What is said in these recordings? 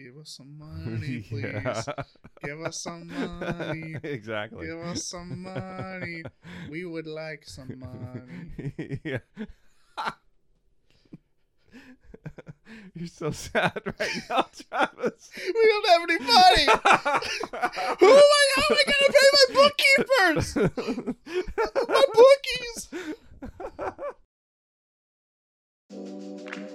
Give us some money, please. Yeah. Give us some money. exactly. Give us some money. We would like some money. yeah. You're so sad right now, Travis. We don't have any money. Who am I? How am I gonna pay my bookkeepers? My bookies.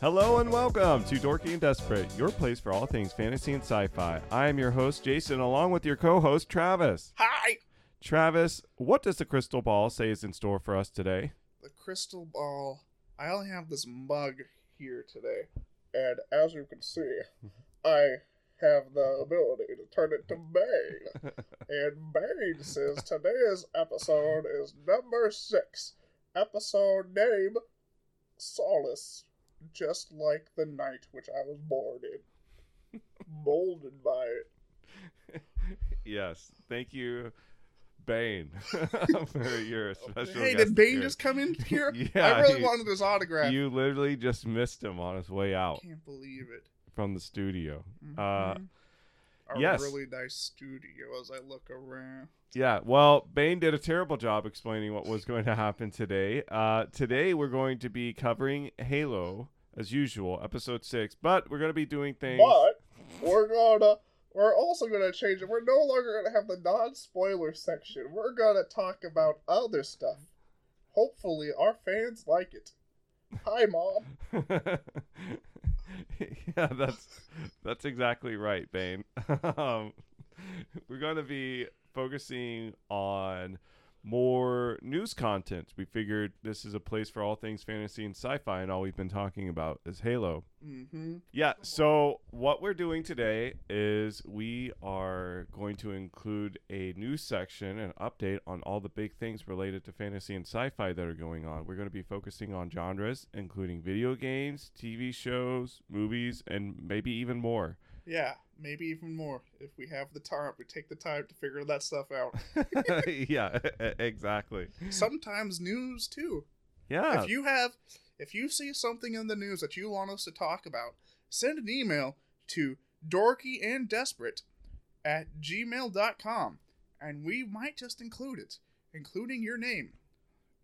Hello and welcome to Dorky and Desperate, your place for all things fantasy and sci-fi. I am your host Jason, along with your co-host Travis. Hi. Travis, what does the crystal ball say is in store for us today? The crystal ball. I only have this mug here today, and as you can see, I have the ability to turn it to Bane. And Bane says today's episode is number six. Episode name Solace. Just like the night which I was born in. Molded by it. yes, thank you, Bane, for your special. hey, did Bane just come in here? Yeah, I really he- wanted his autograph. You literally just missed him on his way out Can't believe it. from the studio. Uh, Mhm. a yes. really nice studio as I look around. Yeah, well, Bane did a terrible job explaining what was going to happen today. Uh, today we're going to be covering Halo as usual, episode six, but we're going to be doing things. But we're gonna we're also gonna change it. We're no longer gonna have the non spoiler section. We're gonna talk about other stuff. Hopefully our fans like it. Hi mom. yeah, that's that's exactly right, Bane. um, we're going to be focusing on more news content. We figured this is a place for all things fantasy and sci-fi, and all we've been talking about is Halo. Mm-hmm. Yeah, so what we're doing today is we are going to include a news section and update on all the big things related to fantasy and sci fi that are going on. We're going to be focusing on genres, including video games, TV shows, movies, and maybe even more. Yeah, maybe even more if we have the time. We take the time to figure that stuff out. yeah, exactly. Sometimes news too. Yeah. If you have, if you see something in the news that you want us to talk about, send an email to dorkyanddesperate at gmail.com and we might just include it, including your name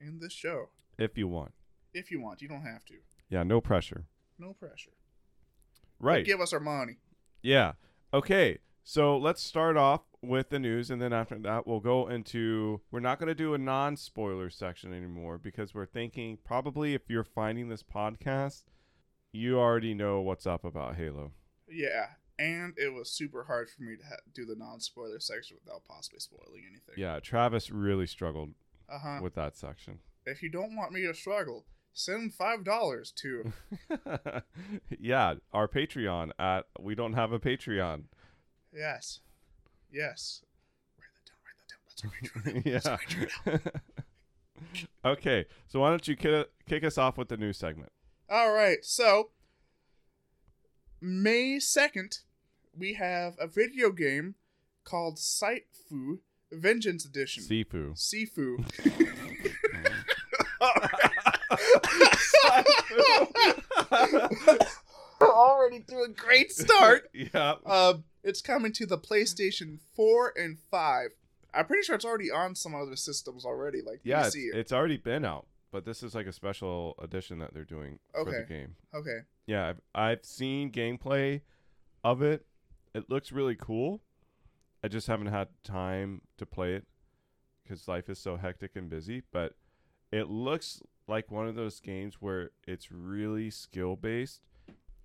in this show. if you want. If you want, you don't have to. Yeah, no pressure. No pressure. But Right. give us our money. Yeah. Okay. So let's start off with the news, and then after that, we'll go into. We're not going to do a non spoiler section anymore because we're thinking probably if you're finding this podcast, you already know what's up about Halo. Yeah. And it was super hard for me to ha- do the non spoiler section without possibly spoiling anything. Yeah. Travis really struggled Uh huh. with that section. If you don't want me to struggle, send $5 to. yeah. Our Patreon at. We don't have a Patreon. Yes. Yes. Write that down. Write that down. That's our Patreon. That's our Patreon. yeah. okay. So why don't you ki- kick us off with the new segment? All right. So, May 2nd, we have a video game called Sightfu Vengeance Edition. Sifu. Sifu. Already to a great start. yeah. Um, it's coming to the PlayStation 4 and 5. I'm pretty sure it's already on some other systems already, like Yeah, it's, it's already been out, but this is like a special edition that they're doing for the Okay. game. okay. Yeah, I've, I've seen gameplay of it. It looks really cool. I just haven't had time to play it because life is so hectic and busy. But it looks like one of those games where it's really skill based.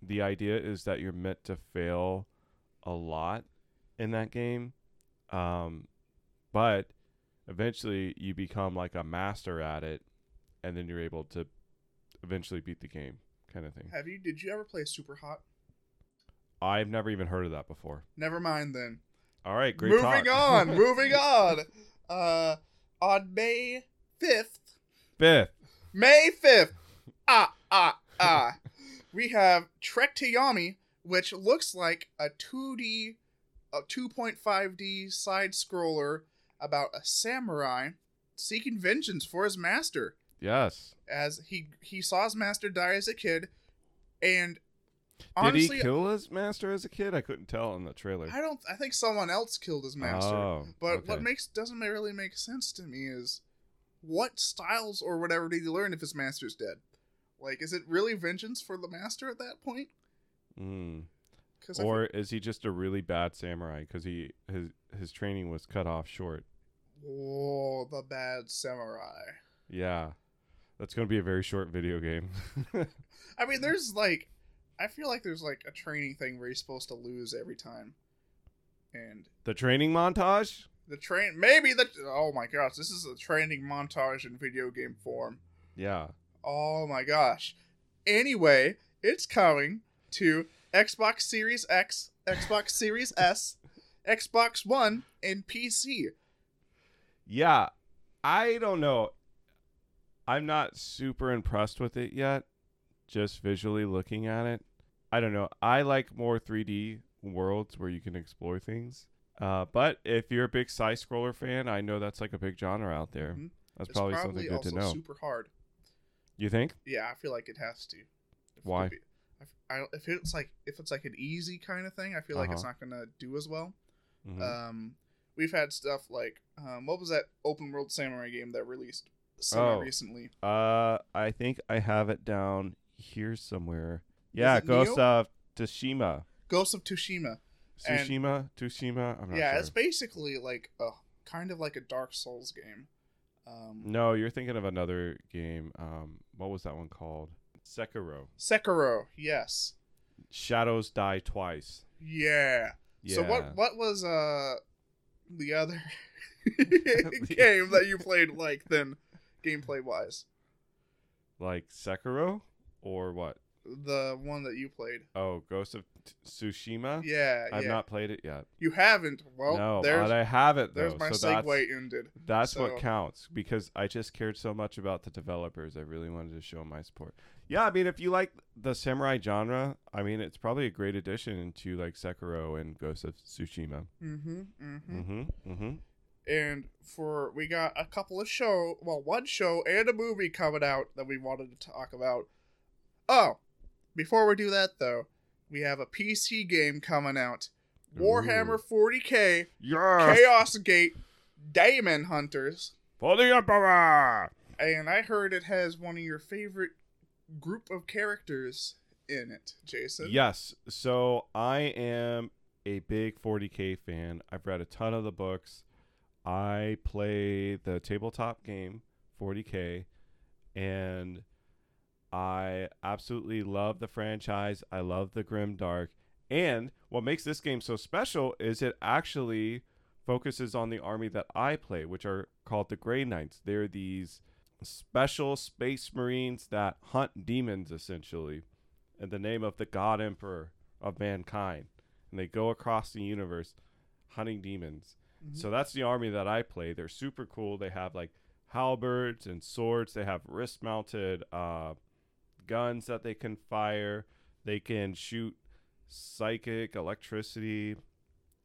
The idea is that you're meant to fail a lot in that game. Um, but eventually you become like a master at it and then you're able to eventually beat the game kind of thing. Have you? Did you ever play Super Hot? I've never even heard of that before. Never mind then. All right, great moving talk. on. moving on. Uh, on May fifth, Fifth. May fifth. Ah ah ah. We have Trek to Yomi, which looks like a 2D a 2.5D side scroller about a samurai seeking vengeance for his master Yes. as he he saw his master die as a kid and Did honestly he kill his master as a kid? I couldn't tell in the trailer. I don't I think someone else killed his master. Oh, but what makes doesn't really make sense to me is what styles or whatever did he learn if his master's dead? Like is it really vengeance for the master at that point? Mm. Or is he just a really bad samurai because he his his training was cut off short? Oh, the bad samurai. Yeah, that's gonna be a very short video game. I mean, there's like, I feel like there's like a training thing where you're supposed to lose every time, and the training montage. The train maybe the oh my gosh, this is a training montage in video game form. Yeah. Oh my gosh. Anyway, it's coming to Xbox Series X, Xbox Series S, Xbox One, and PC. Yeah, I don't know. I'm not super impressed with it yet. Just visually looking at it, I don't know. I like more 3D worlds where you can explore things. Uh, but if you're a big side scroller fan, I know that's like a big genre out there. Mhm. That's probably, probably, something good also to know. super hard. You think? Yeah, I feel like it has to. If Why? could be- I, I, if it's like if it's like an easy kind of thing, I feel like it's Uh-huh. not gonna do as well. Mhm. Um, we've had stuff like um, what was that open world samurai game that released Oh. recently? Uh, I think I have it down here somewhere. Yeah, Ghost Neo? of Tsushima. Ghost of Tsushima. Tsushima? Tsushima? I'm not Yeah, sure. it's basically like a kind of like a Dark Souls game. Um, No, you're thinking of another game. Um, what was that one called? Sekiro. Sekiro, yes, Shadows Die Twice. yeah. Yeah. So what what was uh the other game that you played like then gameplay wise? Like Sekiro or what? The one that you played. Oh, Ghost of Tsushima. Yeah, I've yeah. not played it yet. You haven't. Well, no, there's but I have it though. there's my so segue that's, ended. that's So- what counts because I just cared so much about the developers. I really wanted to show my support. Yeah, I mean, if you like the samurai genre, I mean, it's probably a great addition into like Sekiro and Ghost of Tsushima. Mm-hmm. Mm-hmm. Mm-hmm. Mm-hmm. And for we got a couple of show, well, one show and a movie coming out that we wanted to talk about. Oh, before we do that though, we have a PC game coming out. Warhammer 40k Yes. Chaos Gate Daemon Hunters. For the Emperor. And I heard it has one of your favorite group of characters in it, Jason. Yes. So I am a big 40k fan. I've read a ton of the books. I play the tabletop game 40k and I absolutely love the franchise. I love the grim dark. And what makes this game so special is it actually focuses on the army that I play, which are called the Grey Knights. They're these special space marines that hunt demons essentially in the name of the God Emperor of mankind. And they go across the universe hunting demons. Mhm. So that's the army that I play. They're super cool. They have like halberds and swords. They have wrist mounted uh, guns that they can fire. They can shoot psychic electricity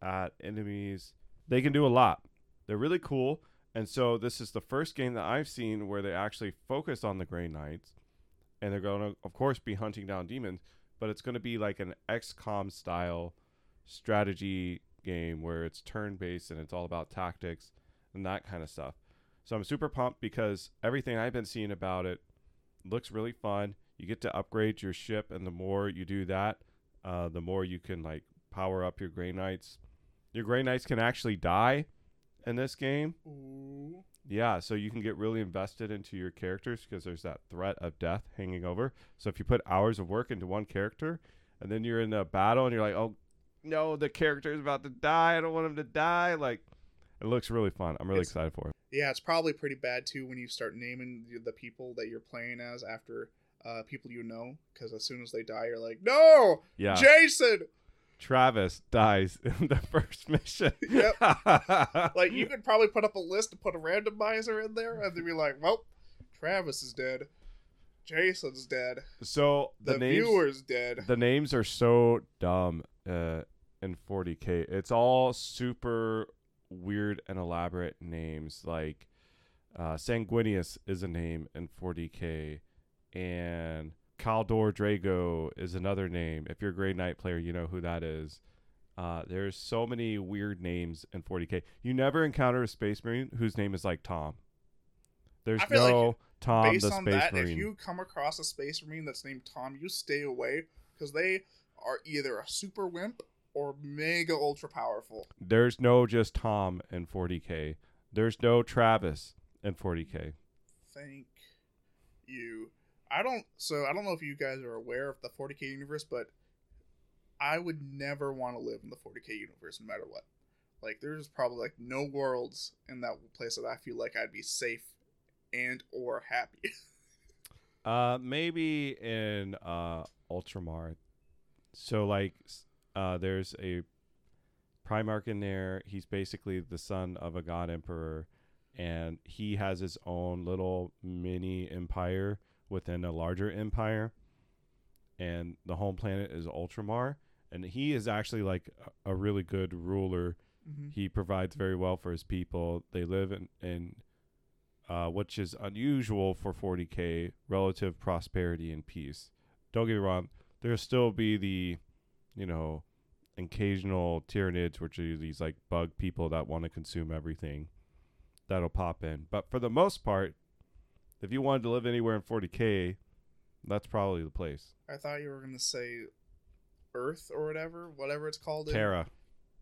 at enemies. They can do a lot. They're really cool. And so this is the first game that I've seen where they actually focus on the Grey Knights. And they're going to, of course, be hunting down demons. But it's going to be like an XCOM style strategy game where it's turn based and it's all about tactics and that kind of stuff. So I'm super pumped because everything I've been seeing about it looks really fun. You get to upgrade your ship, and the more you do that, uh, the more you can like power up your Grey Knights. Your Grey Knights can actually die in this game. Ooh. Yeah, so you can get really invested into your characters because there's that threat of death hanging over. So if you put hours of work into one character, and then you're in a battle and you're like, oh no, the character is about to die. I don't want him to die. Like, it looks really fun. I'm really It's- excited for it. Yeah, it's probably pretty bad too when you start naming the- the people that you're playing as after uh, people you know, because as soon as they die, you're like, no, Yeah, Jason. Travis dies in the first mission. Yep. Like you could probably put up a list and put a randomizer in there, and then be like, well, Travis is dead, Jason's dead, so the, the, names viewer's dead. the names are so dumb uh, in 40k. It's all super weird and elaborate names. Like uh, Sanguinius is a name in 40k, and Kaldor Draigo is another name. If you're a Grey Knight player, you know who that is. Uh, there's so many weird names in 40k. You never encounter a Space Marine whose name is like Tom. There's no like Tom Based the on Space that, Marine. if you come across a space marine that's named Tom, you stay away because they are either a super wimp or mega ultra powerful. There's no just Tom in 40k. There's no Travis in 40k. Thank you. I don't. So I don't know if you guys are aware of the 40k universe, but I would never want to live in the 40k universe, no matter what. Like, there's probably like no worlds in that place that I feel like I'd be safe and or happy. Uh, maybe in uh Ultramar. So like, uh, there's a Primarch in there. He's basically the son of a god emperor, and he has his own little mini empire within a larger empire. And the home planet is Ultramar, and he is actually like a a really good ruler mm-hmm. he provides very well for his people. They live in, in uh, which is unusual for 40k, relative prosperity and peace. Don't get me wrong, there'll still be the, you know, occasional tyranids, which are these like bug people that want to consume everything that'll pop in. But for the most part, if you wanted to live anywhere in 40k, that's probably the place. I thought you were gonna say Earth or whatever, whatever it's called. in- Terra.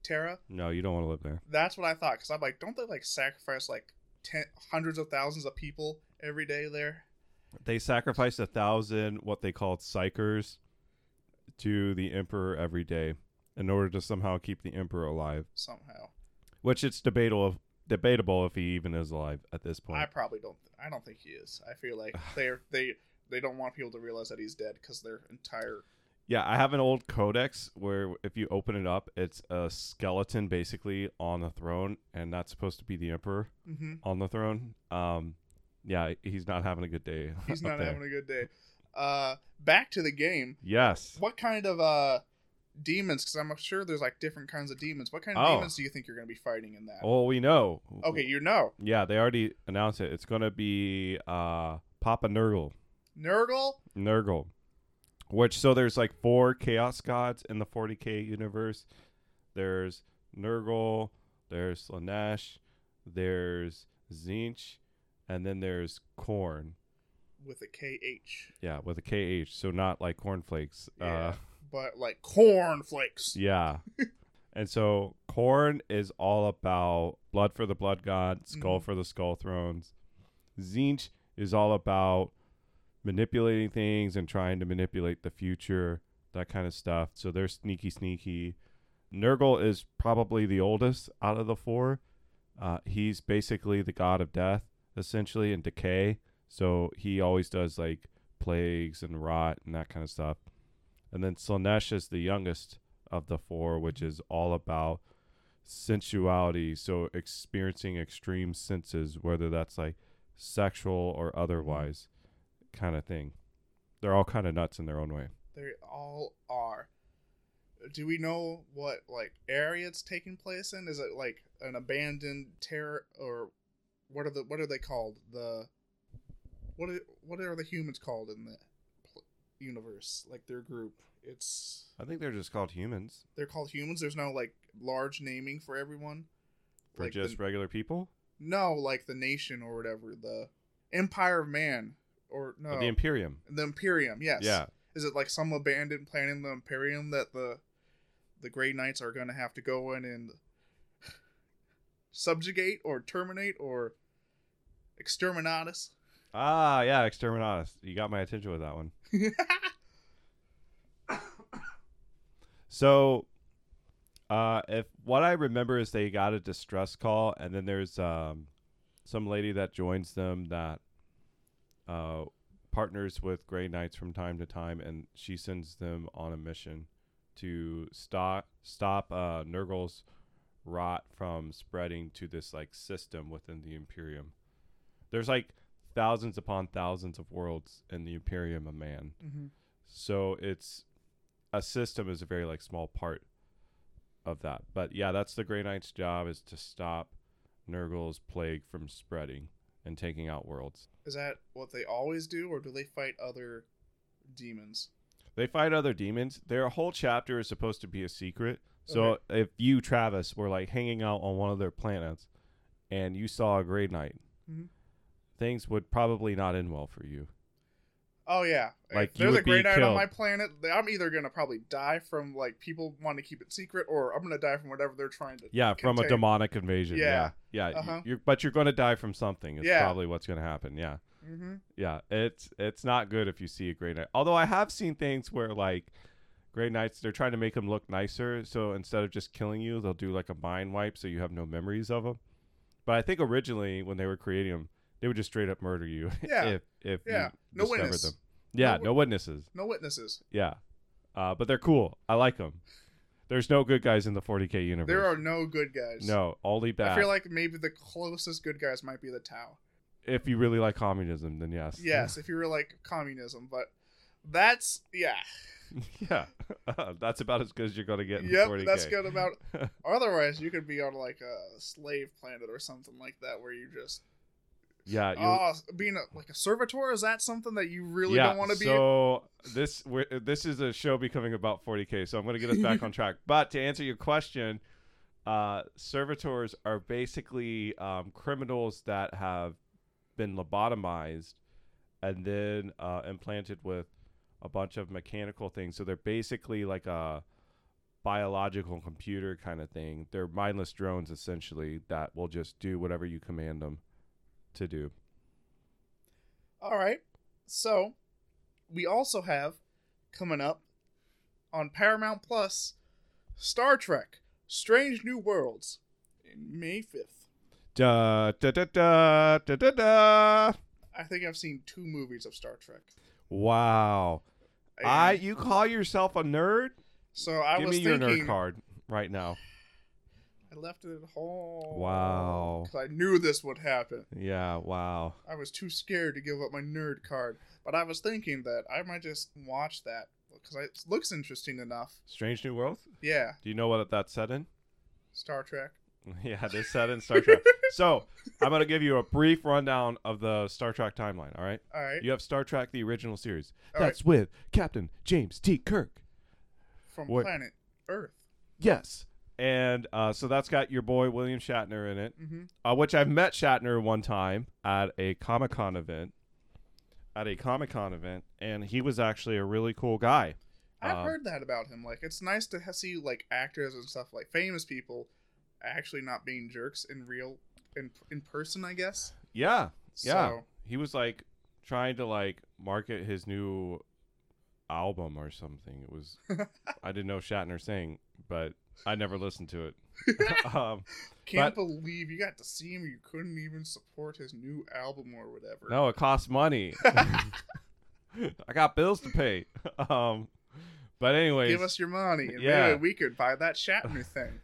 Terra. No, you don't want to live there. That's what I thought. Because I'm like, don't they like sacrifice like ten, hundreds of thousands of people every day there? They sacrificed a thousand what they called psykers to the emperor every day in order to somehow keep the emperor alive. Somehow. Which it's debatable debatable if he even is alive at this point. I probably don't. I don't think he is. I feel like they're they they don't want people to realize that he's dead because their entire yeah, I have an old codex where if you open it up, it's a skeleton basically on the throne, and that's supposed to be the emperor hmm on the throne. Um, yeah, he's not having a good day. he's not there. having a good day. Uh, back to the game. Yes. What kind of uh demons? Because I'm sure there's like different kinds of demons. What kind of Oh. demons do you think you're going to be fighting in that? Well, we know. Okay, you know Yeah, they already announced it. It's gonna be uh Papa Nurgle. Nurgle. Nurgle. Which so there's like four chaos gods in the 40k universe. There's Nurgle, there's Slaanesh, there's Tzeentch, and then there's Khorne. with a KH. Yeah, with a KH, so not like cornflakes. Yeah. Uh But like corn flakes. yeah. and so Khorne is all about blood for the blood god, skull Mhm. for the skull thrones. Tzeentch is all about manipulating things and trying to manipulate the future, that kind of stuff. So they're sneaky, sneaky. Nurgle is probably the oldest out of the four. Uh, he's basically the god of death, essentially, and decay. So he always does like plagues and rot and that kind of stuff. And then Slaanesh is the youngest of the four, which is all about sensuality. So experiencing extreme senses, whether that's like sexual or otherwise, kind of thing. They're all kind of nuts in their own way. They all are. Do we know what like area it's taking place in? Is it like an abandoned terror or what are the what are they called? The what are what are the humans called in the universe? Like their group. It's I think they're just called humans they're called humans. There's no like large naming for everyone. for Like just the, regular people. no, like the nation or whatever. The Empire of Man or no Or The Imperium. the Imperium. Yes. Yeah. Is it like some abandoned planet in the Imperium that the the Grey Knights are going to have to go in and subjugate or terminate or exterminatus? Ah, yeah, Exterminatus. You got my attention with that one. So, uh, if what I remember is they got a distress call, and then there's um, some lady that joins them that uh, partners with Grey Knights from time to time, and she sends them on a mission to stop stop uh, Nurgle's rot from spreading to this like system within the Imperium. There's like thousands upon thousands of worlds in the Imperium of Man. mm-hmm. So it's a system is a very like small part of that. But yeah, that's the Grey Knight's job is to stop Nurgle's plague from spreading and taking out worlds. Is that what they always do, or do they fight other demons? They fight other demons. Their whole chapter is supposed to be a secret. So Okay. if you, Travis, were like hanging out on one of their planets and you saw a Grey Knight, Mhm. Things would probably not end well for you. Oh yeah, Like, if there's a Grey Knight on my planet, I'm either gonna probably die from like people wanting to keep it secret, or I'm gonna die from whatever they're trying to. Yeah, from a demonic invasion. Yeah. Yeah. Yeah. Uh-huh. You're, but you're going to die from something. Is Yeah. probably what's going to happen. Yeah. Mm-hmm. Yeah. It's it's not good if you see a Grey Knight. Although I have seen things where like Grey Knights, they're trying to make them look nicer. So instead of just killing you, they'll do like a mind wipe so you have no memories of them. But I think originally when they were creating them, they would just straight up murder you Yeah. if if Yeah. you No discovered witness. them. Yeah, No no, witnesses. No witnesses. Yeah. Uh, but they're cool. I like them. There's no good guys in the 40k universe. There are no good guys. no only bad. I feel like maybe the closest good guys might be the Tau. if you really like communism, then yes. Yes, if you were like communism, but that's yeah. yeah. that's about as good as you're going to get in Yep, 40k. that's good about. Otherwise, you could be on like a slave planet or something like that, where you just Yeah. You, oh, being a, like a servitor is that something that you really yeah. don't want to be? So this we're, this is a show becoming about 40k. So I'm going to get us back on track. But to answer your question, uh, servitors are basically um, criminals that have been lobotomized and then uh, implanted with a bunch of mechanical things. So they're basically like a biological computer kind of thing. They're mindless drones essentially that will just do whatever you command them to do. All right. So, we also have coming up on Paramount Plus Star Trek Strange New Worlds in May 5th. Da da da da da da da. I think I've seen two movies of Star Trek. Wow. And I you call yourself a nerd? so I Give was me your nerd card right now. I left it at home. Wow. 'cause I knew this would happen. Yeah, wow. I was too scared to give up my nerd card. But I was thinking that I might just watch that because it looks interesting enough. Strange New World? Yeah, Do you know what that's set in? Star Trek. Yeah, is set in Star Trek. so, I'm going to give you a brief rundown of the Star Trek timeline, all right? All right. You have Star Trek the original series. All right. That's with Captain James T. Kirk. From what- planet Earth. Yes. And uh, so that's got your boy William Shatner in it. hmm uh, which I've met Shatner one time at a Comic Con event. At a Comic Con event, and he was actually a really cool guy. I've Uh, heard that about him. Like, it's nice to see like actors and stuff, like famous people, actually not being jerks in real, in in person. I guess. Yeah, yeah. So, He was like trying to like market his new album or something. It was I didn't know Shatner sang, but I never listened to it. um, can't believe you got to see him. You couldn't even support his new album or whatever. no, it costs money. I got bills to pay. Um, but anyway, Give us your money, and Yeah. maybe we could buy that Shatner thing.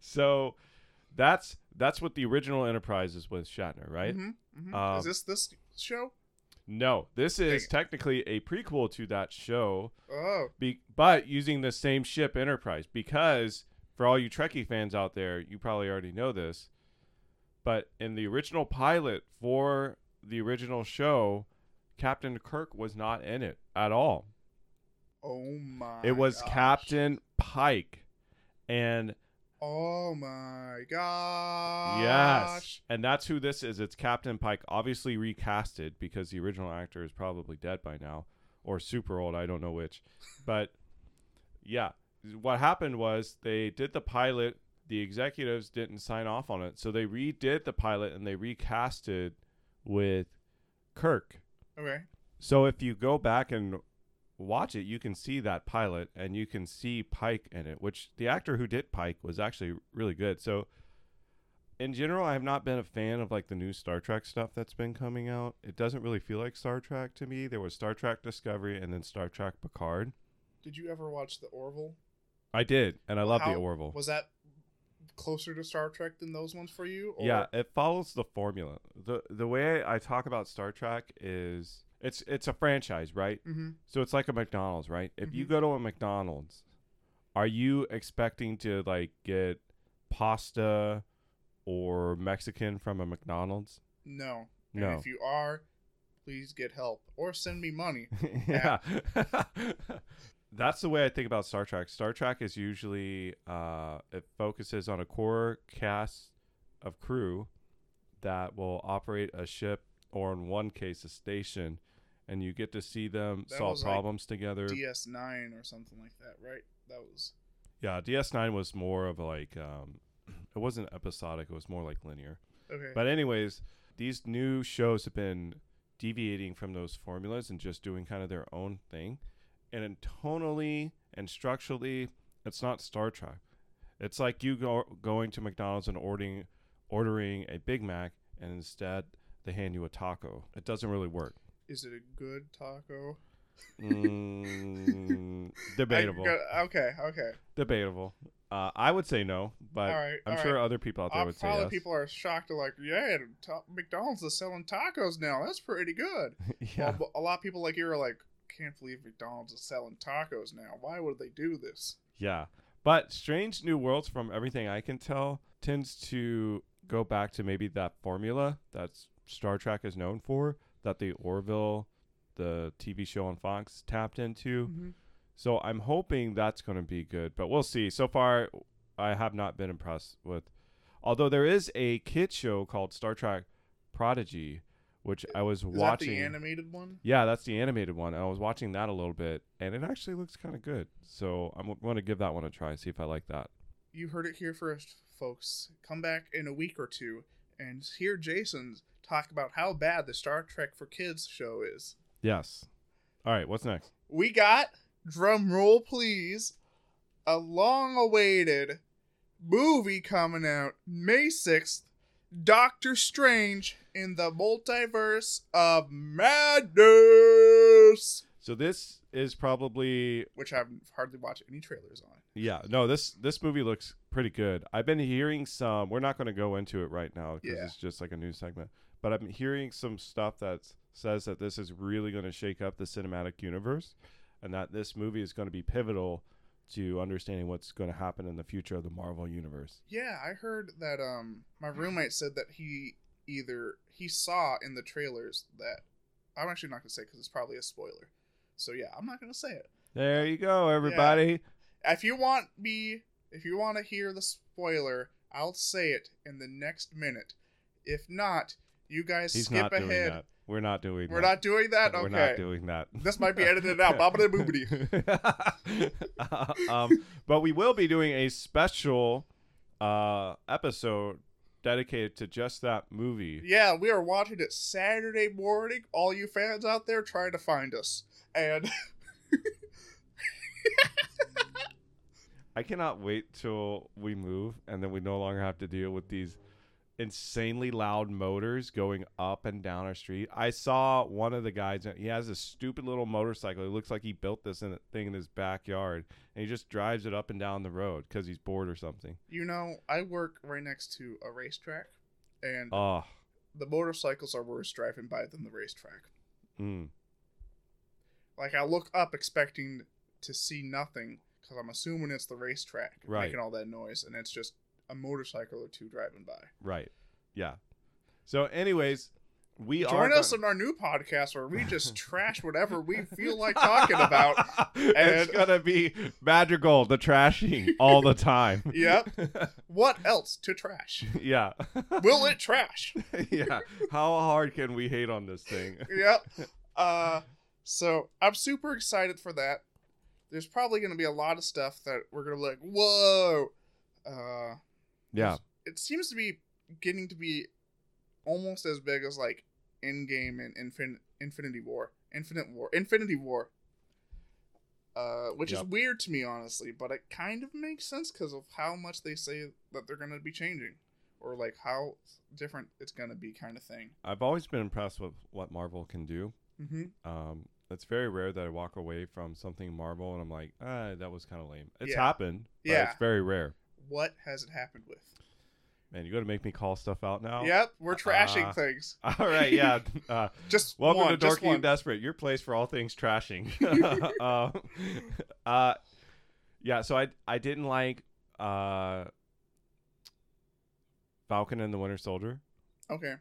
so that's that's what the original Enterprise is with Shatner, right? hmm hmm Um, Is this this show? No, this is technically a prequel to that show, Oh, be- but using the same ship Enterprise. Because for all you Trekkie fans out there, you probably already know this, but in the original pilot for the original show, Captain Kirk was not in it at all. oh my! it was gosh. Captain Pike, and Oh my gosh! Yes. And that's who this is. It's Captain Pike, obviously recasted because the original actor is probably dead by now or super old. I don't know which. But yeah, what happened was they did the pilot. The executives didn't sign off on it. So they redid the pilot and they recasted with Kirk. Okay. So if you go back and watch it, you can see that pilot and you can see Pike in it, which the actor who did Pike was actually really good. So in general, I have not been a fan of like the new Star Trek stuff that's been coming out. It doesn't really feel like Star Trek to me. There was Star Trek Discovery and then Star Trek Picard. Did you ever watch the Orville? I did, and I love the Orville. Was that closer to Star Trek than those ones for you? Or? Yeah, it follows the formula. the The way I talk about Star Trek is it's it's a franchise, right? Mm-hmm. So it's like a McDonald's, right? If you Mhm. go to a McDonald's, are you expecting to like get pasta or Mexican from a McDonald's? No. And No. if you are, please get help or send me money. yeah. That's the way I think about Star Trek. Star Trek is usually uh, it focuses on a core cast of crew that will operate a ship or in one case a station and you get to see them That solve was like problems together. DS9 or something like that, right? That was yeah, DS9 was more of like um, it wasn't episodic, it was more like linear. okay. But anyways, these new shows have been deviating from those formulas and just doing kind of their own thing. And in tonally and structurally, it's not Star Trek. It's like you go going to McDonald's and ordering ordering a Big Mac and instead they hand you a taco. It doesn't really work. Is it a good taco? Mm, debatable. go- okay, okay. debatable. Uh, I would say no, but right, I'm sure right. other people out there Uh, would say yes. people are shocked. They're like, "Yeah, ta- McDonald's is selling tacos now. That's pretty good." yeah. Well, a lot of people like you are like, "Can't believe McDonald's is selling tacos now. Why would they do this?" Yeah. But Strange New Worlds, from everything I can tell, tends to go back to maybe that formula that Star Trek is known for, that the Orville, the TV show on Fox, tapped into. Mm-hmm. So I'm hoping that's going to be good, but we'll see. So far, I have not been impressed with. Although there is a kid show called Star Trek Prodigy, which I was Is watching. that the animated one? Yeah, that's the animated one. And I was watching that a little bit, and it actually looks kind of good. So I'm going to give that one a try, see if I like that. You heard it here first, folks. Come back in a week or two and hear Jason talk about how bad the Star Trek for Kids show is. Yes. All right, what's next? We got drum roll, please. A long-awaited movie coming out May sixth. Doctor Strange in the Multiverse of Madness, So this is probably which I've hardly watched any trailers on. yeah, no, this this movie looks pretty good. I've been hearing some we're not going to go into it right now because Yeah. it's just like a news segment. But I'm hearing some stuff that says that this is really going to shake up the cinematic universe and that this movie is going to be pivotal to understanding what's going to happen in the future of the Marvel universe. Yeah, I heard that um my roommate said that he either he saw in the trailers that I'm actually not gonna say because it's probably a spoiler. So yeah, I'm not gonna say it. There you go, everybody. If you want me, if you want to hear the spoiler, I'll say it in the next minute. If not, you guys He's skip not doing ahead. that. We're not doing We're that. not doing that. We're not doing that. this might be edited out. Boobity. um, but we will be doing a special uh, episode dedicated to just that movie. Yeah, we are watching it Saturday morning. All you fans out there trying to find us, and I cannot wait till we move and then we no longer have to deal with these insanely loud motors going up and down our street. I saw one of the guys. He has a stupid little motorcycle. It looks like he built this in, thing in his backyard, and he just drives it up and down the road because he's bored or something. you know, I work right next to a racetrack, and Oh, the motorcycles are worse driving by than the racetrack. mm. Like I look up expecting to see nothing because I'm assuming it's the racetrack Right. making all that noise, and it's just a motorcycle or two driving by. right, yeah. So, anyways, we are Join us gonna- our new podcast where we just trash whatever we feel like talking about. And it's gonna be Madrigal, the trashing all the time. Yep. What else to trash? yeah. Will it trash? yeah. How hard can we hate on this thing? yep. Uh, so I'm super excited for that. There's probably going to be a lot of stuff that we're going to be like, whoa. Uh, Yeah. it seems to be getting to be almost as big as like Endgame and Infin- Infinity War, Infinite War, Infinity War. Uh, which is weird to me, honestly, but it kind of makes sense because of how much they say that they're going to be changing, or like how different it's going to be, kind of thing. I've always been impressed with what Marvel can do. Mm-hmm. Um, it's very rare that I walk away from something Marvel and I'm like, ah, that was kind of lame. It's Yeah. happened, but Yeah. it's very rare. What has it happened with? Man, you got to make me call stuff out now. Yep, we're trashing Uh, things. All right, yeah. Uh, Just welcome one, to Dorky and. Desperate, your place for all things trashing. um, uh, yeah, so I I didn't like uh Falcon and the Winter Soldier, Okay.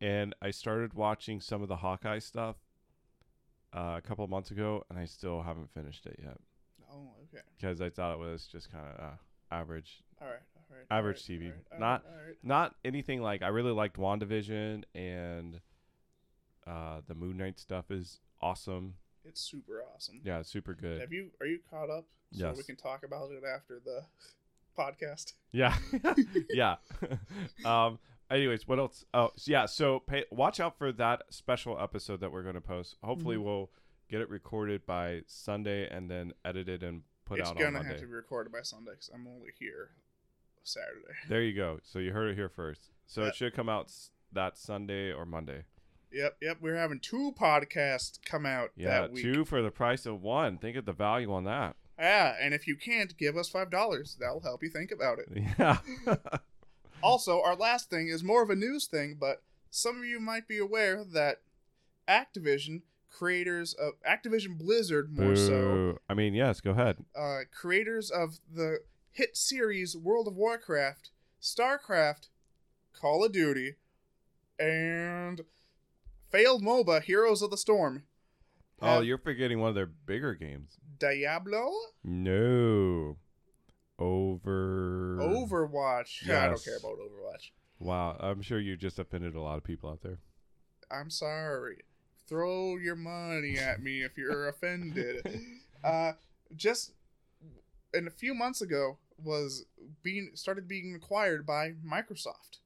and I started watching some of the Hawkeye stuff uh, a couple of months ago, and I still haven't finished it yet Oh, okay. because I thought it was just kind of uh, average. All right. All right. Average all right, TV. all right, Not- right, all right. Not anything like I really liked WandaVision and uh, the Moon Knight stuff is awesome. It's super awesome. Yeah, it's super good. Have you are you caught up? So we can talk about it after the podcast. Yeah, yeah. um. Anyways, what else? Oh, so yeah. So pay, watch out for that special episode that we're going to post. Hopefully, Mhm. we'll get it recorded by Sunday and then edited and put it's out gonna on Monday. have to be recorded by Sunday because I'm only here Saturday. There you go. So you heard it here first. So Yep. it should come out s- that Sunday or Monday. Yep, yep. We're having two podcasts come out Yeah, that week. two for the price of one. Think of the value on that. Yeah, and if you can't, give us five dollars. That'll help you think about it. Yeah. Also, our last thing is more of a news thing, but some of you might be aware that Activision, creators of Activision Blizzard, more so, I mean, yes. Go ahead. uh, creators of the hit series World of Warcraft, StarCraft, Call of Duty, and failed MOBA Heroes of the Storm. Oh, you're forgetting one of their bigger games. Diablo, No. Over. Overwatch. I don't care about Overwatch. Wow, I'm sure you just offended a lot of people out there. I'm sorry. Throw your money at me if you're offended. Uh, just and a few months ago was being started being acquired by Microsoft,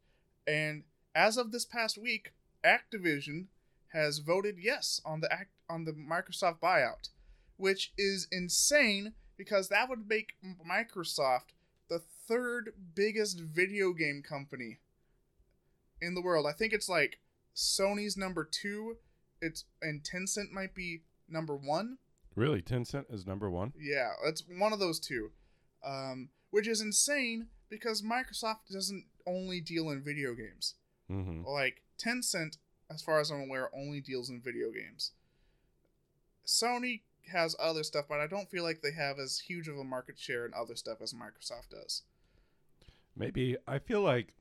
and as of this past week, Activision has voted yes on the act on the Microsoft buyout, which is insane because that would make Microsoft the third biggest video game company in the world. I think it's like Sony's number two. It's and Tencent might be number one. Really, Tencent is number one. Yeah, it's one of those two, um, which is insane because Microsoft doesn't only deal in video games. Mm-hmm. Like Tencent, as far as I'm aware, only deals in video games. Sony has other stuff, but I don't feel like they have as huge of a market share in other stuff as Microsoft does. Maybe I feel like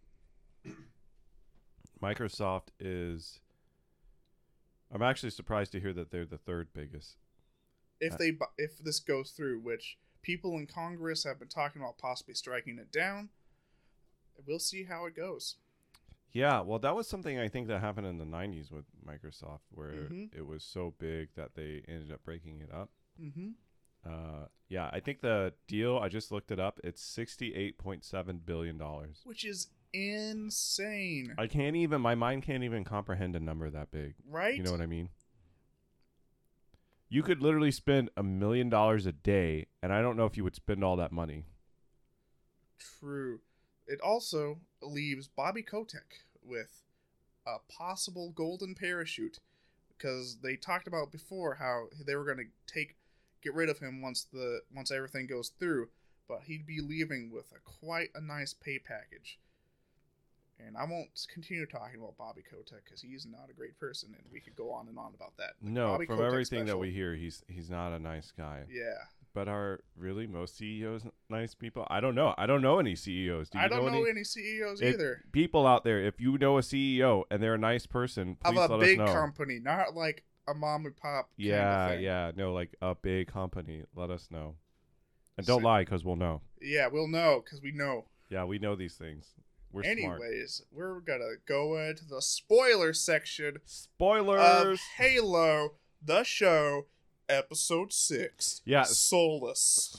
Microsoft is. I'm actually surprised to hear that they're the third biggest. If Uh, they if this goes through, which people in Congress have been talking about possibly striking it down, we'll see how it goes. Yeah, well, that was something I think that happened in the '90s with Microsoft, where Mhm. it was so big that they ended up breaking it up. Mm-hmm. Uh, yeah, I think the deal I just looked it up. It's sixty-eight point seven billion dollars. Which is insane, I can't even. My mind can't even comprehend a number that big. right? You know what I mean? You could literally spend a million dollars a day, and I don't know if you would spend all that money. True. It also leaves Bobby Kotick with a possible golden parachute because they talked about before how they were going to take get rid of him once the once everything goes through, but he'd be leaving with a quite a nice pay package. And I won't continue talking about Bobby Kotick because he's not a great person, and we could go on and on about that. The No, Bobby from Kotick everything that we hear, he's he's not a nice guy. yeah, But are really most CEOs nice people? I don't know. I don't know any CEOs. Do you I don't know, any any CEOs If- either people out there? If you know a CEO and they're a nice person, of please a let big us know. company, not like a mom and pop. kind of yeah, thing. yeah, no, like a big company. Let us know, and don't So- lie because we'll know. Yeah, we'll know because we know. Yeah, we know these things. We're smart. Anyways, we're gonna go into the spoiler section Spoilers of Halo, the show, episode six. Yeah. Soulless.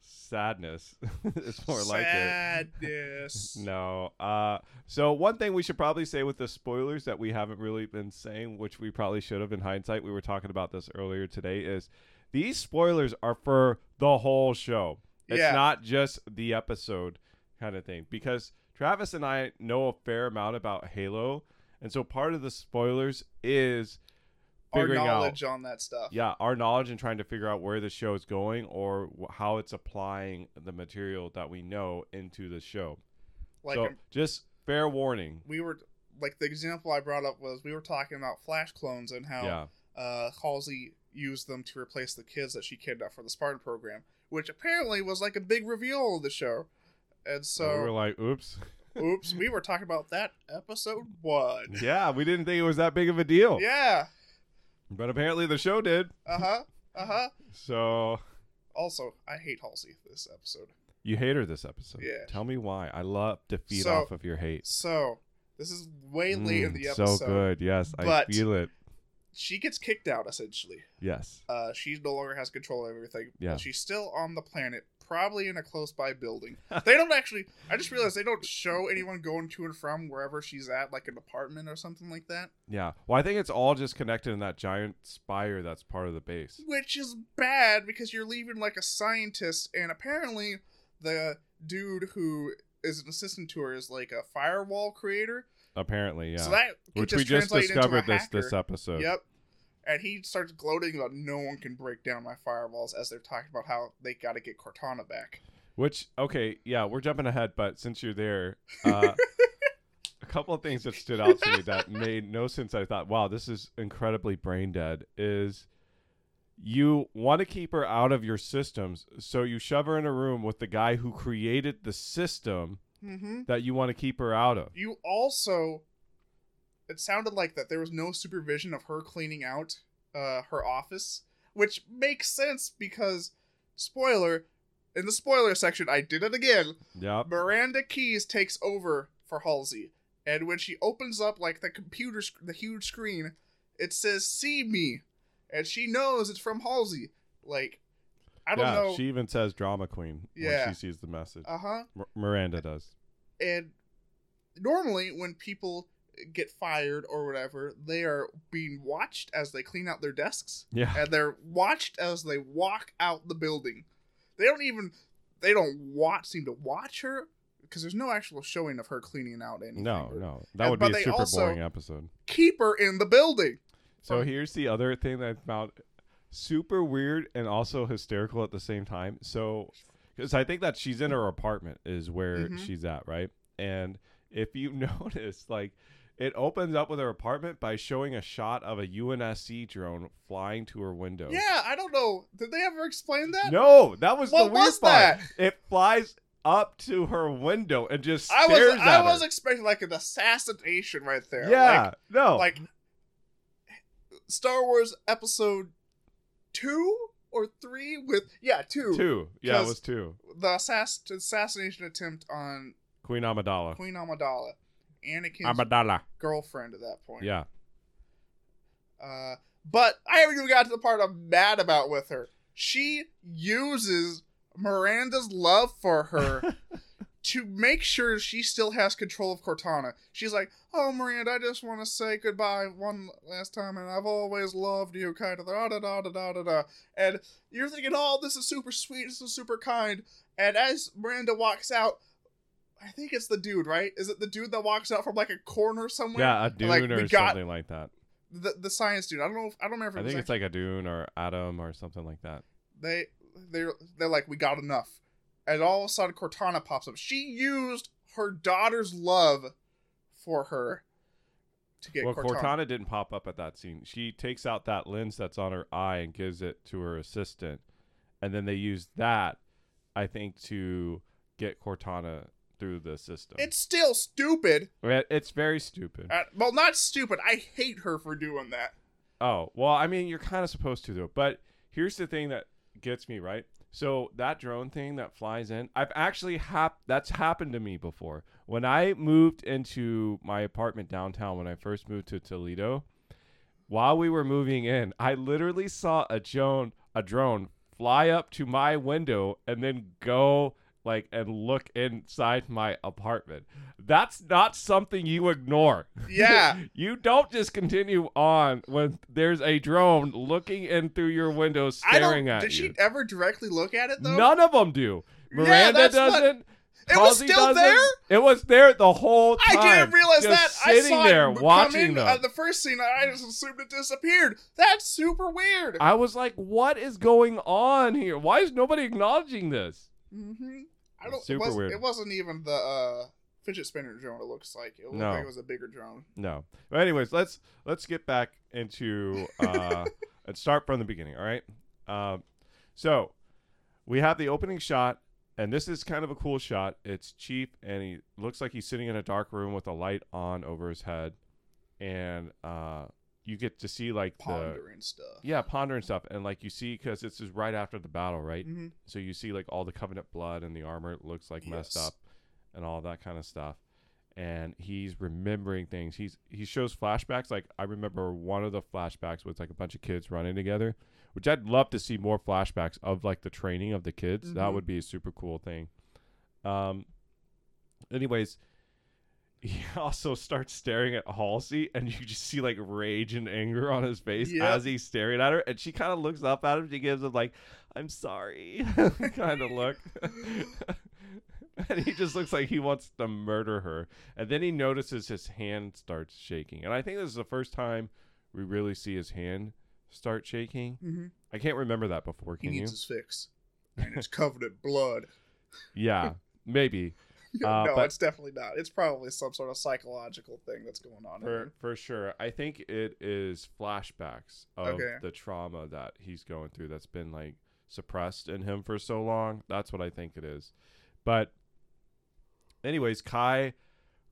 Sadness. it's more like it. Sadness. No. Uh so one thing we should probably say with the spoilers that we haven't really been saying, which we probably should have in hindsight, we were talking about this earlier today, is these spoilers are for the whole show. It's Yeah. not just the episode kind of thing. Because Travis and I know a fair amount about Halo, and so part of the spoilers is Our figuring out knowledge on that stuff. yeah our knowledge and trying to figure out where the show is going or how it's applying the material that we know into the show Like so um, just fair warning we were, like the example I brought up was we were talking about Flash clones and how yeah uh, Halsey used them to replace the kids that she kidnapped for the Spartan program, which apparently was like a big reveal of the show. And So we were like, oops. oops, we were talking about that episode one. yeah, we didn't think it was that big of a deal. Yeah. But apparently the show did. Uh huh. Uh huh. So Also, I hate Halsey this episode. you hate her this episode. Yeah. Tell me why. I love to feed So- off of your hate. So, this is way late in Mm, the episode. So good. Yes, I feel it. She gets kicked out essentially. Yes. Uh, she no longer has control of everything. Yeah. She's still on the planet, probably in a close by building. they don't actually. I just realized they don't show anyone going to and from wherever she's at, like an apartment or something like that. Yeah. Well, I think it's all just connected in that giant spire that's part of the base. Which is bad because you're leaving like a scientist, and apparently the dude who is an assistant to her is like a firewall creator. Apparently, yeah. So that Which we just into a discovered this hacker. this episode. Yep. And he starts gloating about no one can break down my firewalls as they're talking about how they got to get Cortana back. Which okay, yeah, we're jumping ahead, but since you're there, uh, a couple of things that stood out to me that made no sense. I thought, wow, this is incredibly brain dead. Is you want to keep her out of your systems, so you shove her in a room with the guy who created the system Mm-hmm. that you want to keep her out of. You also, it sounded like that there was no supervision of her cleaning out uh, her office, which makes sense because, spoiler, in the spoiler section, I did it again. Yep. Miranda Keyes takes over for Halsey, and when she opens up like the computer, sc- the huge screen, it says "See me," and she knows it's from Halsey. Like, I don't yeah, know. she even says drama queen Yeah. when she sees the message. Uh huh. M- Miranda does. And normally, when people get fired or whatever, they are being watched as they clean out their desks, Yeah. and they're watched as they walk out the building. They don't even they don't watch seem to watch her because there's no actual showing of her cleaning out anything. No, no. That And- would be a super boring episode. Keep her in the building. So here's the other thing that I found super weird and also hysterical at the same time. So, because I think that she's in her apartment is where Mhm. she's at, right? And if you notice, like, it opens up with her apartment by showing a shot of a UNSC drone flying to her window. Yeah, I don't know. Did they ever explain that? No, that was What the weird was part. that? It flies up to her window and just I stares was I her. was expecting like an assassination right there. yeah, Like, no, like Star Wars Episode two or three with yeah two, two. Yeah, it was two. the assass- assassination attempt on Queen Amidala. Queen Amidala, Anakin's Amidala. girlfriend at that point. Yeah. Uh, but I haven't even got to the part I'm mad about with her. She uses Miranda's love for her to make sure she still has control of Cortana. She's like, "Oh, Miranda, I just want to say goodbye one last time, and I've always loved you." Kind of da da da da da da da. And you're thinking, "Oh, this is super sweet. This is super kind." And as Miranda walks out, I think it's the dude, right? Is it the dude that walks out from like a corner somewhere? Yeah, Adun Like, or got- something like that. The the science dude. I don't know. If, I don't remember. If I think it's like Adun or Adam or something like that. they they're they're like we got enough and all of a sudden cortana pops up she used her daughter's love for her to get well, cortana. Cortana. didn't pop up at that scene. She takes out that lens that's on her eye and gives it to her assistant, and then they use that, I think, to get Cortana through the system. it's still stupid it's very stupid. uh, well not stupid i hate her for doing that Oh, well, I mean, you're kind of supposed to though. But here's the thing that gets me right. So that drone thing that flies in, I've actually hap- that's happened to me before. When I moved into my apartment downtown when I first moved to Toledo, while we were moving in, I literally saw a drone a drone fly up to my window and then go like and look inside my apartment. That's not something you ignore. Yeah. you don't just continue on when there's a drone looking in through your window staring at did you. she ever directly look at it though None of them do. Miranda what- doesn't. It was still there? It was there the whole time. I didn't realize that. I saw there it watching in them. at the first scene. I just assumed it disappeared. That's super weird. I was like, "What is going on here? Why is nobody acknowledging this?" hmm I don't. Super it, was, weird. it wasn't even the uh, fidget spinner drone. It looks like it looked No. like it was a bigger drone. No. But anyways, let's let's get back into uh and start from the beginning, all right? Um so we have the opening shot, and this is kind of a cool shot. It's cheap, and he looks like he's sitting in a dark room with a light on over his head, and uh, you get to see like the Pondering stuff. yeah pondering stuff, and like you see because this is right after the battle, right? Mm-hmm. So you see like all the covenant blood and the armor looks like messed up, and all that kind of stuff. And he's remembering things. He's he shows flashbacks. Like I remember one of the flashbacks was like a bunch of kids running together, which I'd love to see more flashbacks of like the training of the kids. That Mhm. would be a super cool thing. Um. Anyways, he also starts staring at Halsey, and you just see like rage and anger on his face Yep. as he's staring at her, and she kind of looks up at him. She gives him like, "I'm sorry," kind of look. and he just looks like he wants to murder her. And then he notices his hand starts shaking. And I think this is the first time we really see his hand start shaking. Mm-hmm. I can't remember that before. He Can you? needs his fix, and it's covered in blood. Yeah, maybe. Uh, no, it's definitely not. It's probably some sort of psychological thing that's going on. For for sure. I think it is flashbacks of Okay. the trauma that he's going through that's been like suppressed in him for so long. That's what I think it is. But anyways, Kai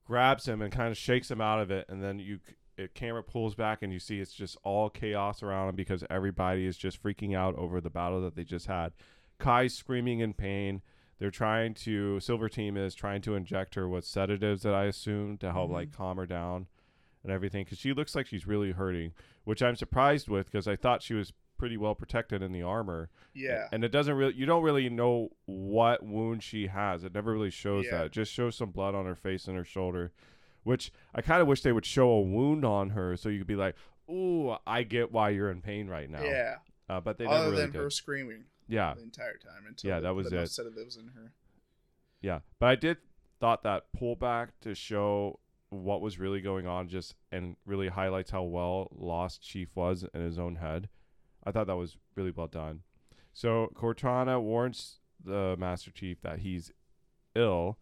grabs him and kind of shakes him out of it and then you it camera pulls back and you see it's just all chaos around him because everybody is just freaking out over the battle that they just had. Kai's screaming in pain. They're trying to Silver Team is trying to inject her with sedatives that I assume to help Mhm. like calm her down and everything because she looks like she's really hurting, which I'm surprised with because I thought she was pretty well protected in the armor. Yeah, And it doesn't really, you don't really know what wound she has. It never really shows Yeah. that. It just shows some blood on her face and her shoulder, which I kind of wish they would show a wound on her so you could be like, "Ooh, I get why you're in pain right now." yeah. Uh, but they never Other really than did. her screaming yeah, the entire time until Yeah, that was the it. sedatives in her. yeah. But I did thought that pullback to show what was really going on, just and really highlights how well lost Chief was in his own head. I thought that was really well done. So Cortana warns the Master Chief that he's ill,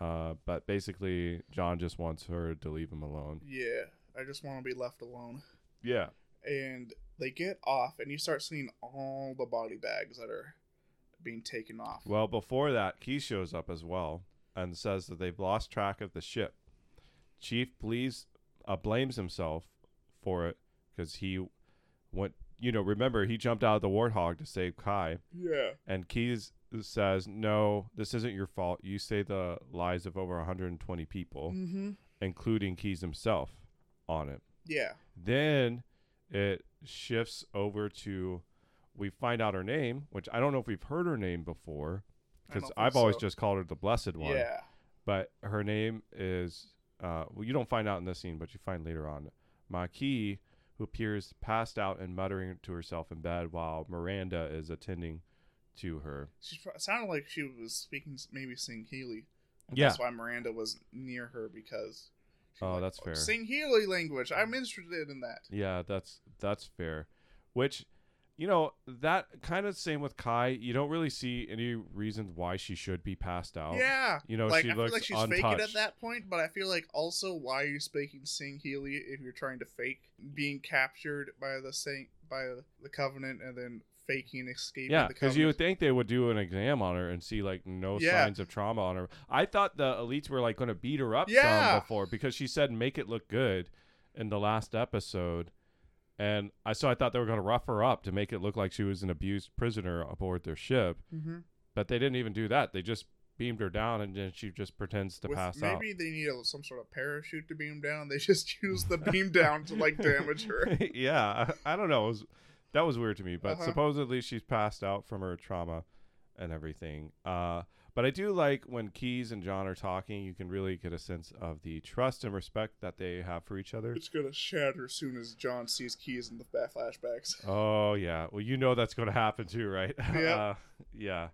uh, but basically John just wants her to leave him alone. Yeah, I just want to be left alone. Yeah. And they get off, and you start seeing all the body bags that are being taken off. Well, before that, Key shows up as well and says that they've lost track of the ship. Chief believes, uh, blames himself for it because he went. You know, remember he jumped out of the warthog to save Kai, yeah, and Keyes says, "No, this isn't your fault. You saved the lives of over 120 people, mm-hmm. including Keyes himself, on it." yeah, Then it shifts over to we find out her name, which I don't know if we've heard her name before because I've always so. just called her the Blessed One. yeah, But her name is uh, well, you don't find out in this scene, but you find later on Makee, who appears passed out and muttering to herself in bed while Miranda is attending to her. she sounded like she was speaking, maybe Sangheili. Yeah. that's why Miranda was near her because. Oh, like, that's fair. Sing Healy language. I'm interested in that. Yeah, that's that's fair. Which, you know, that kind of same with Kai. You don't really see any reasons why she should be passed out. Yeah, You know, like she I looks feel like she's faking at that point, but I feel like also why are you speaking Sangheili if you're trying to fake being captured by the saint by the covenant and then faking escaping Yeah, because you would think they would do an exam on her and see like no Yeah. signs of trauma on her. I thought the elites were like going to beat her up Yeah. some before because she said make it look good in the last episode, and I so I thought they were going to rough her up to make it look like she was an abused prisoner aboard their ship, Mhm. but they didn't even do that. They just beamed her down and then she just pretends to With- pass out. maybe they need a, some sort of parachute to beam down. They just use the beam down to like damage her. yeah, I, I don't know. It was, that was weird to me, but Uh-huh. supposedly she's passed out from her trauma and everything. Uh, but I do like when Keyes and John are talking, you can really get a sense of the trust and respect that they have for each other. It's gonna shatter as soon as John sees Keyes in the flashbacks. Oh yeah, well you know that's going to happen too, right? Yeah. uh, yeah.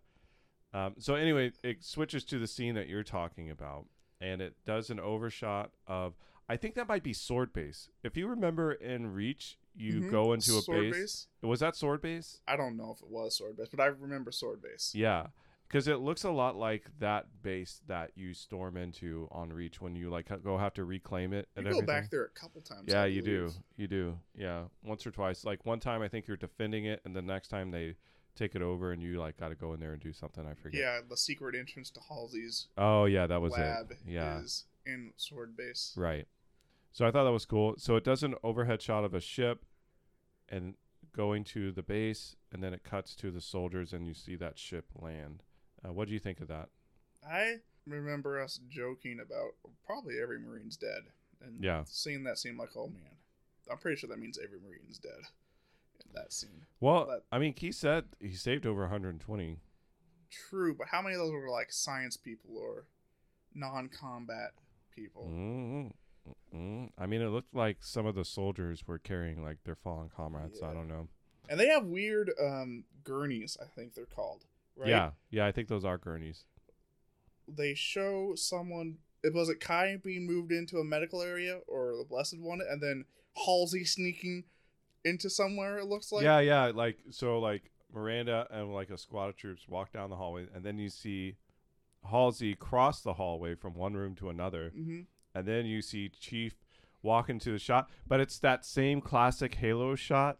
Um, so anyway, it switches to the scene that you're talking about, and it does an overshot of. I think that might be sword base. If you remember in Reach, you Mhm. go into a sword base. base. Was that sword base? I don't know if it was sword base, but I remember sword base. Yeah, because it looks a lot like that base that you storm into on Reach when you like go have to reclaim it You and go everything. back there a couple times. yeah, you do. You do. Yeah, once or twice. Like one time, I think you're defending it, and the next time they take it over, and you like got to go in there and do something. I forget. Yeah, the secret entrance to Halsey's Oh yeah, that was lab it. Yeah. is in Sword Base. Right. So I thought that was cool. So it does an overhead shot of a ship and going to the base, and then it cuts to the soldiers, and you see that ship land. Uh, what do you think of that? I remember us joking about probably every Marine's dead, and Yeah. seeing that scene like, oh man, I'm pretty sure that means every Marine's dead in that scene. Well, I mean, Keith said he saved over 120. True, but how many of those were like science people or non-combat people? mm mm I mean, it looked like some of the soldiers were carrying like their fallen comrades. I don't know. And they have weird um, gurneys, I think they're called. Right? Yeah, yeah, I think those are gurneys. They show someone. It was it Kai being moved into a medical area or the Blessed One, and then Halsey sneaking into somewhere. It looks like. yeah, yeah, like so, like Miranda and like a squad of troops walk down the hallway, and then you see Halsey cross the hallway from one room to another, hmm and then you see Chief walk into the shot, but it's that same classic Halo shot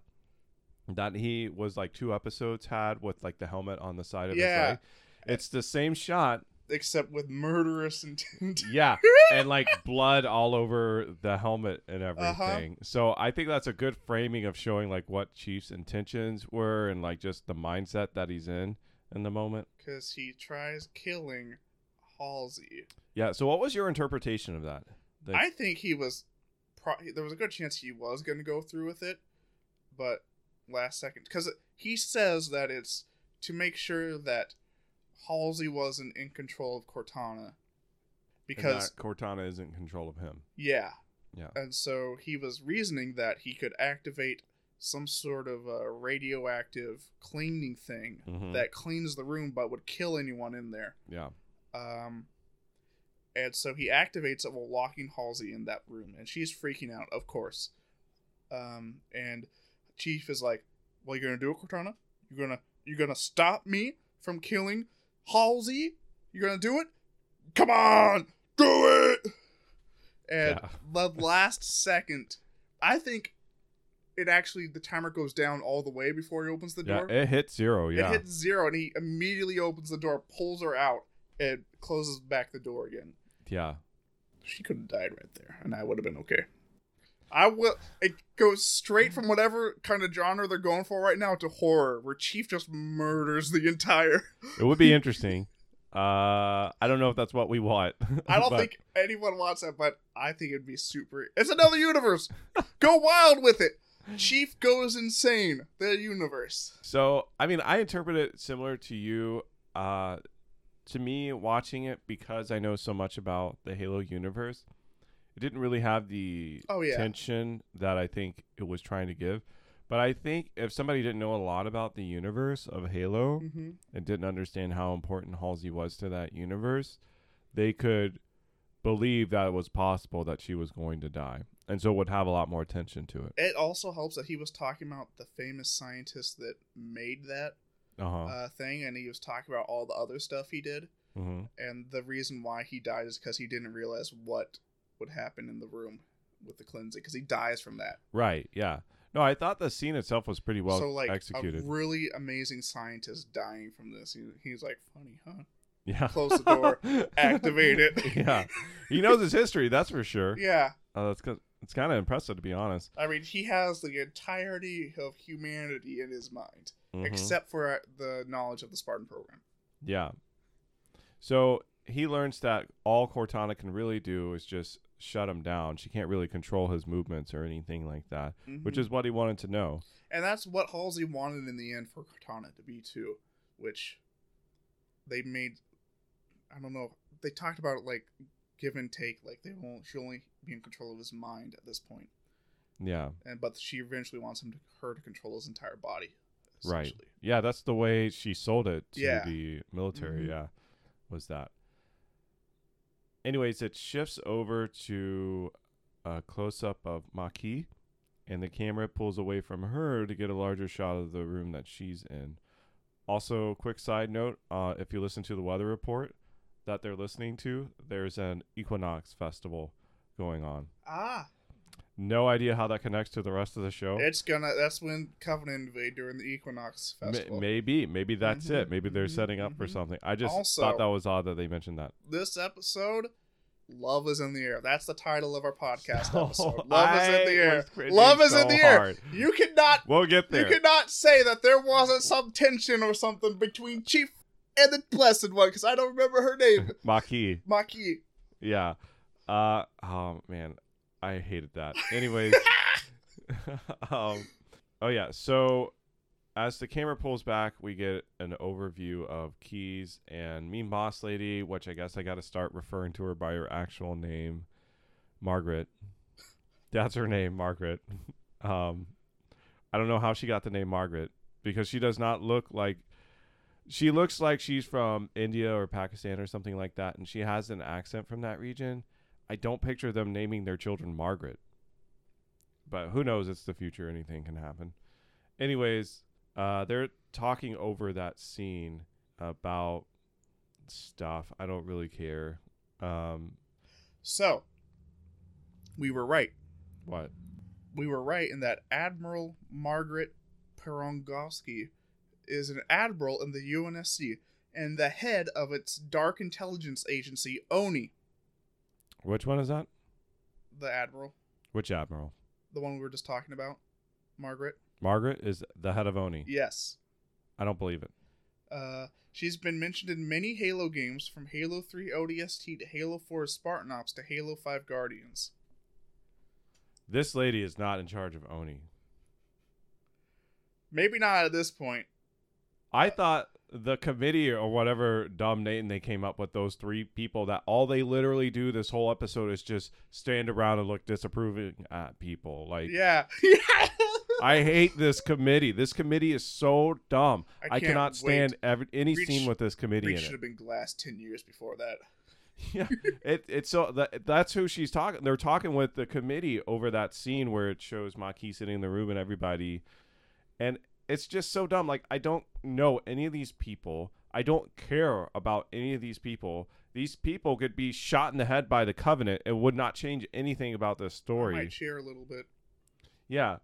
that he was like two episodes had with like the helmet on the side of his Yeah. leg. It's the same shot, Except with murderous intent. yeah, and like blood all over the helmet and Uh-huh. everything. So I think that's a good framing of showing like what Chief's intentions were and like just the mindset that he's in in the moment. Because he tries killing Halsey. Yeah. So what was your interpretation of that? Like, I think he was. Pro- there was a good chance he was going to go through with it, but last second, because he says that it's to make sure that Halsey wasn't in control of Cortana, because Cortana is in control of him. yeah, Yeah. and so he was reasoning that he could activate some sort of a radioactive cleaning thing Mhm. that cleans the room but would kill anyone in there. Yeah. Um, and so he activates it while locking Halsey in that room, and she's freaking out, of course. Um, and Chief is like, "Well, you're gonna do it, Cortana? You're gonna you're gonna stop me from killing Halsey? You're gonna do it? Come on, do it!" And Yeah. the last second, I think it actually the timer goes down all the way before he opens the door. Yeah. It hit zero. Yeah, It hits zero, and he immediately opens the door, pulls her out, and closes back the door again. yeah. She could have died right there, and I would have been okay. I will. It goes straight from whatever kind of genre they're going for right now to horror, where Chief just murders the entire. It would be interesting. Uh, I don't know if that's what we want. I don't but- think anyone wants that, but I think it'd be super. It's another universe. Go wild with it. Chief goes insane. The universe. So, I mean, I interpret it similar to you. Uh, to me, watching it because I know so much about the Halo universe, it didn't really have the Oh yeah. tension that I think it was trying to give. But I think if somebody didn't know a lot about the universe of Halo hmm and didn't understand how important Halsey was to that universe, they could believe that it was possible that she was going to die. And so it would have a lot more attention to it. It also helps that he was talking about the famous scientist that made that Uh-huh. uh, thing, and he was talking about all the other stuff he did. hmm And the reason why he died is because he didn't realize what would happen in the room with the cleansing, because he dies from that. Right, yeah. No, I thought the scene itself was pretty well so, like, executed. a really amazing scientist dying from this. He, he's like, funny, huh? yeah. close the door, activate it. yeah. He knows his history, that's for sure. Yeah. Uh, that's good. It's kind of impressive to be honest. I mean, he has the entirety of humanity in his mind, Mhm. except for uh, the knowledge of the Spartan program. Yeah. So he learns that all Cortana can really do is just shut him down. She can't really control his movements or anything like that, which Mhm. is what he wanted to know. and that's what Halsey wanted in the end for Cortana to be too, which they made. I don't know. They talked about it like give and take. Like they won't. She only be in control of his mind at this point, Yeah. and but she eventually wants him to her to control his entire body. Right. Yeah, that's the way she sold it to Yeah. the military. Mhm. Yeah, was that. Anyways, it shifts over to a close up of Makee, and the camera pulls away from her to get a larger shot of the room that she's in. Also, quick side note: uh, if you listen to the weather report that they're listening to, there's an equinox festival going on. Ah, no idea how that connects to the rest of the show. It's gonna. That's when Covenant invade during the Equinox festival. maybe, maybe that's Mhm, it. Maybe they're mhm, setting up for mhm. something. I just Also- thought that was odd that they mentioned that. This episode, love is in the air. That's the title of our podcast Oh, episode. Love is in the air. Love is in the air. hard. You cannot. We'll get there. You cannot say that there wasn't some tension or something between Chief and the Blessed One because I don't remember her name. Makee. Makee. Yeah. Uh oh man, I hated that. Anyways, um, oh yeah. So as the camera pulls back, we get an overview of Keyes and Mean Boss Lady, which I guess I got to start referring to her by her actual name, Margaret. That's her name, Margaret. Um, I don't know how she got the name Margaret because she does not look like. She looks like she's from India or Pakistan or something like that, and she has an accent from that region. I don't picture them naming their children Margaret. But who knows? It's the future. Anything can happen. Anyways, uh, they're talking over that scene about stuff. I don't really care. Um, So, we were right. what? We were right in that Admiral Margaret Parangosky is an admiral in the UNSC and the head of its dark intelligence agency, ONI. Which one is that? The admiral, Which admiral? the one we were just talking about, Margaret. Margaret is the head of Oni. Yes. I don't believe it. Uh, she's been mentioned in many Halo games, from Halo 3 ODST to Halo 4 Spartan Ops to Halo 5 Guardians. This lady is not in charge of Oni. Maybe not at this point. I thought the committee or whatever dumb name they came up with, those three people, that all they literally do this whole episode is just stand around and look disapproving at people. Like, Yeah. I hate this committee. This committee is so dumb. I I, cannot stand every, any Reach- scene with this committee Reach in should it. have been glass 10 years before that. yeah, it, it's so that, that's who she's talking. They're talking with the committee over that scene where it shows Makee sitting in the room and everybody, and it's just so dumb. Like I don't know any of these people. I don't care about any of these people. These people could be shot in the head by the Covenant. It would not change anything about the I story. might share a little bit. Yeah.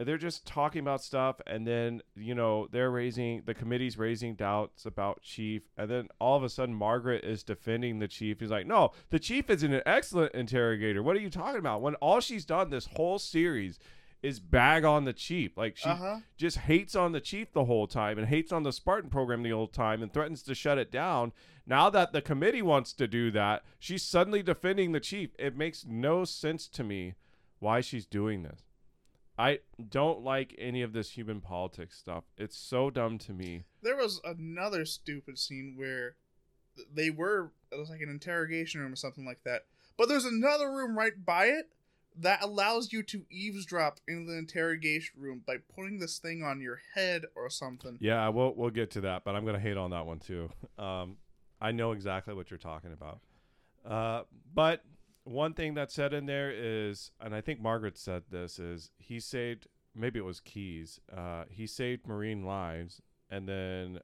They're just talking about stuff and then, you know, they're raising the committee's raising doubts about Chief and then all of a sudden Margaret is defending the chief. He's like, "No, the chief is an excellent interrogator. What are you talking about?" When all she's done this whole series is bag on the chief. Like she Uh huh. just hates on the chief the whole time and hates on the Spartan program the whole time and threatens to shut it down. Now that the committee wants to do that, she's suddenly defending the chief. It makes no sense to me why she's doing this. I don't like any of this human politics stuff. It's so dumb to me. There was another stupid scene where they were, it was like an interrogation room or something like that. But there's another room right by it that allows you to eavesdrop in the interrogation room by putting this thing on your head or something. Yeah, we'll we'll get to that, but I'm gonna hate on that one too. Um, I know exactly what you're talking about. Uh, but one thing that's said in there is, and I think Margaret said this, is he saved. Maybe it was Keyes. Uh, he saved marine lives, and then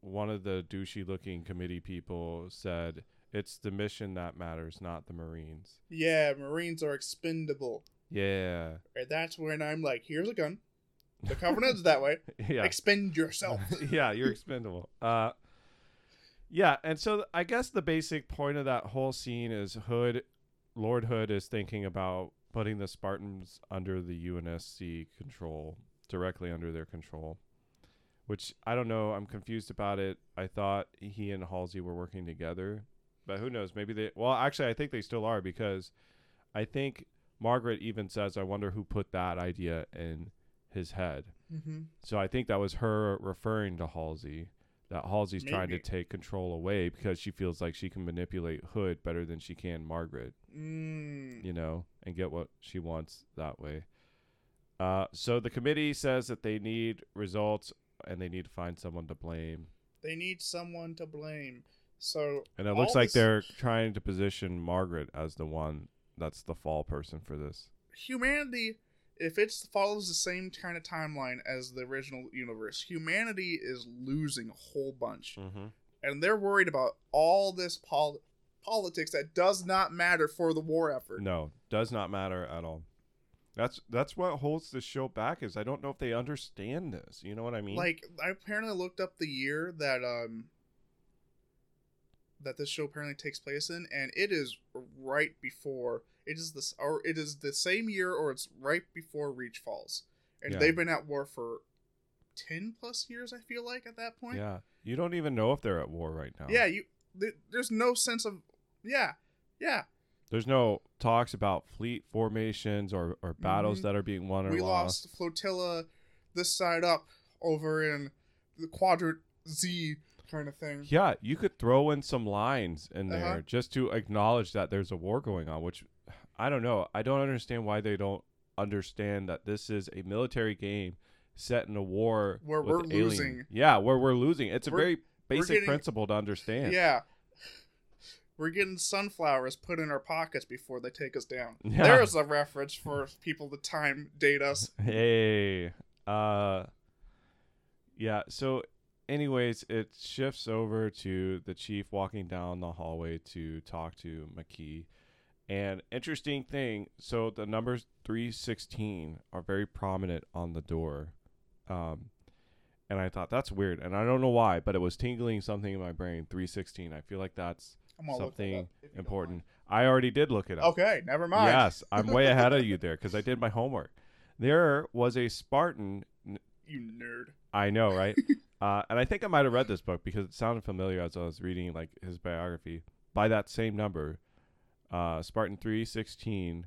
one of the douchey-looking committee people said, "It's the mission that matters, not the Marines." Yeah, Marines are expendable. Yeah, And that's when I'm like, here's a gun. The Covenant's that way. yeah. Expend yourself. yeah, you're expendable. Uh, yeah, and so I guess the basic point of that whole scene is Hood, Lord Hood is thinking about putting the Spartans under the UNSC control, directly under their control. Which I don't know. I'm confused about it. I thought he and Halsey were working together, but who knows? Maybe they. Well, actually, I think they still are because I think Margaret even says, "I wonder who put that idea in his head." mm-hmm. So I think that was her referring to Halsey. That Halsey's trying to take control away because she feels like she can manipulate Hood better than she can Margaret, Mm. you know, and get what she wants that way. Uh, so the committee says that they need results and they need to find someone to blame. They need someone to blame. So And it looks like they're trying to position Margaret as the one that's the fall person for this. humanity if it follows the same kind of timeline as the original universe humanity is losing a whole bunch Mm-hmm. and they're worried about all this pol- politics that does not matter for the war effort No, does not matter at all. That's that's what holds the show back is I don't know if they understand this. You know what I mean? Like I apparently looked up the year that um that this show apparently takes place in, and it is right before it is this or it is the same year or it's right before Reach Falls, and Yeah. they've been at war for ten plus years. I feel like at that point. yeah. You don't even know if they're at war right now. Yeah. You. Th- there's no sense of. Yeah. Yeah. There's no talks about fleet formations or, or battles Mhm. that are being won or we lost. lost flotilla this side up over in the quadrant Z kind of thing. Yeah, you could throw in some lines in Uh-huh. there just to acknowledge that there's a war going on, which I don't know. I don't understand why they don't understand that this is a military game set in a war Where with we're alien- losing. Yeah, where we're losing. It's a We're- very basic getting- principle to understand. Yeah. We're getting sunflowers put in our pockets before they take us down. Yeah. There's a reference for people to time date us. Hey. Uh Yeah, so anyways, it shifts over to the chief walking down the hallway to talk to Makee. And interesting thing, so the numbers 316 are very prominent on the door. Um and I thought that's weird, and I don't know why, but it was tingling something in my brain. 316. I feel like that's I'm gonna look that something up if you don't important. I already did look it up. Okay, never mind. Yes, I'm way ahead of you there because I did my homework. There was a Spartan. You nerd. I know, right? uh, and I think I might have read this book because it sounded familiar as I was reading like his biography. By that same number, uh, Spartan three sixteen,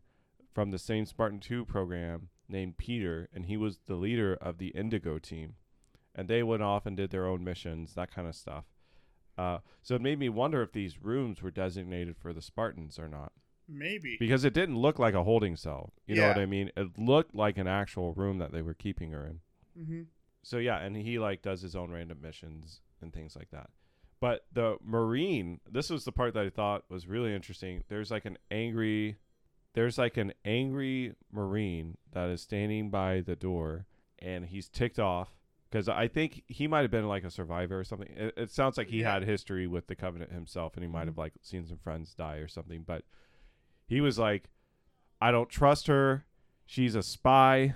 from the same Spartan two program, named Peter, and he was the leader of the Indigo team, and they went off and did their own missions, that kind of stuff. Uh, so it made me wonder if these rooms were designated for the Spartans or not Maybe. because it didn't look like a holding cell. You know what I mean? It looked like an actual room that they were keeping her in. Hmm So yeah, and he like does his own random missions and things like that. But the marine, this was the part that I thought was really interesting. There's like an angry there's like an angry marine that is standing by the door and he's ticked off because I think he might have been like a survivor or something. It, it sounds like he Yeah. had history with the covenant himself and he might Mhm. have like seen some friends die or something, but he was like I don't trust her. She's a spy.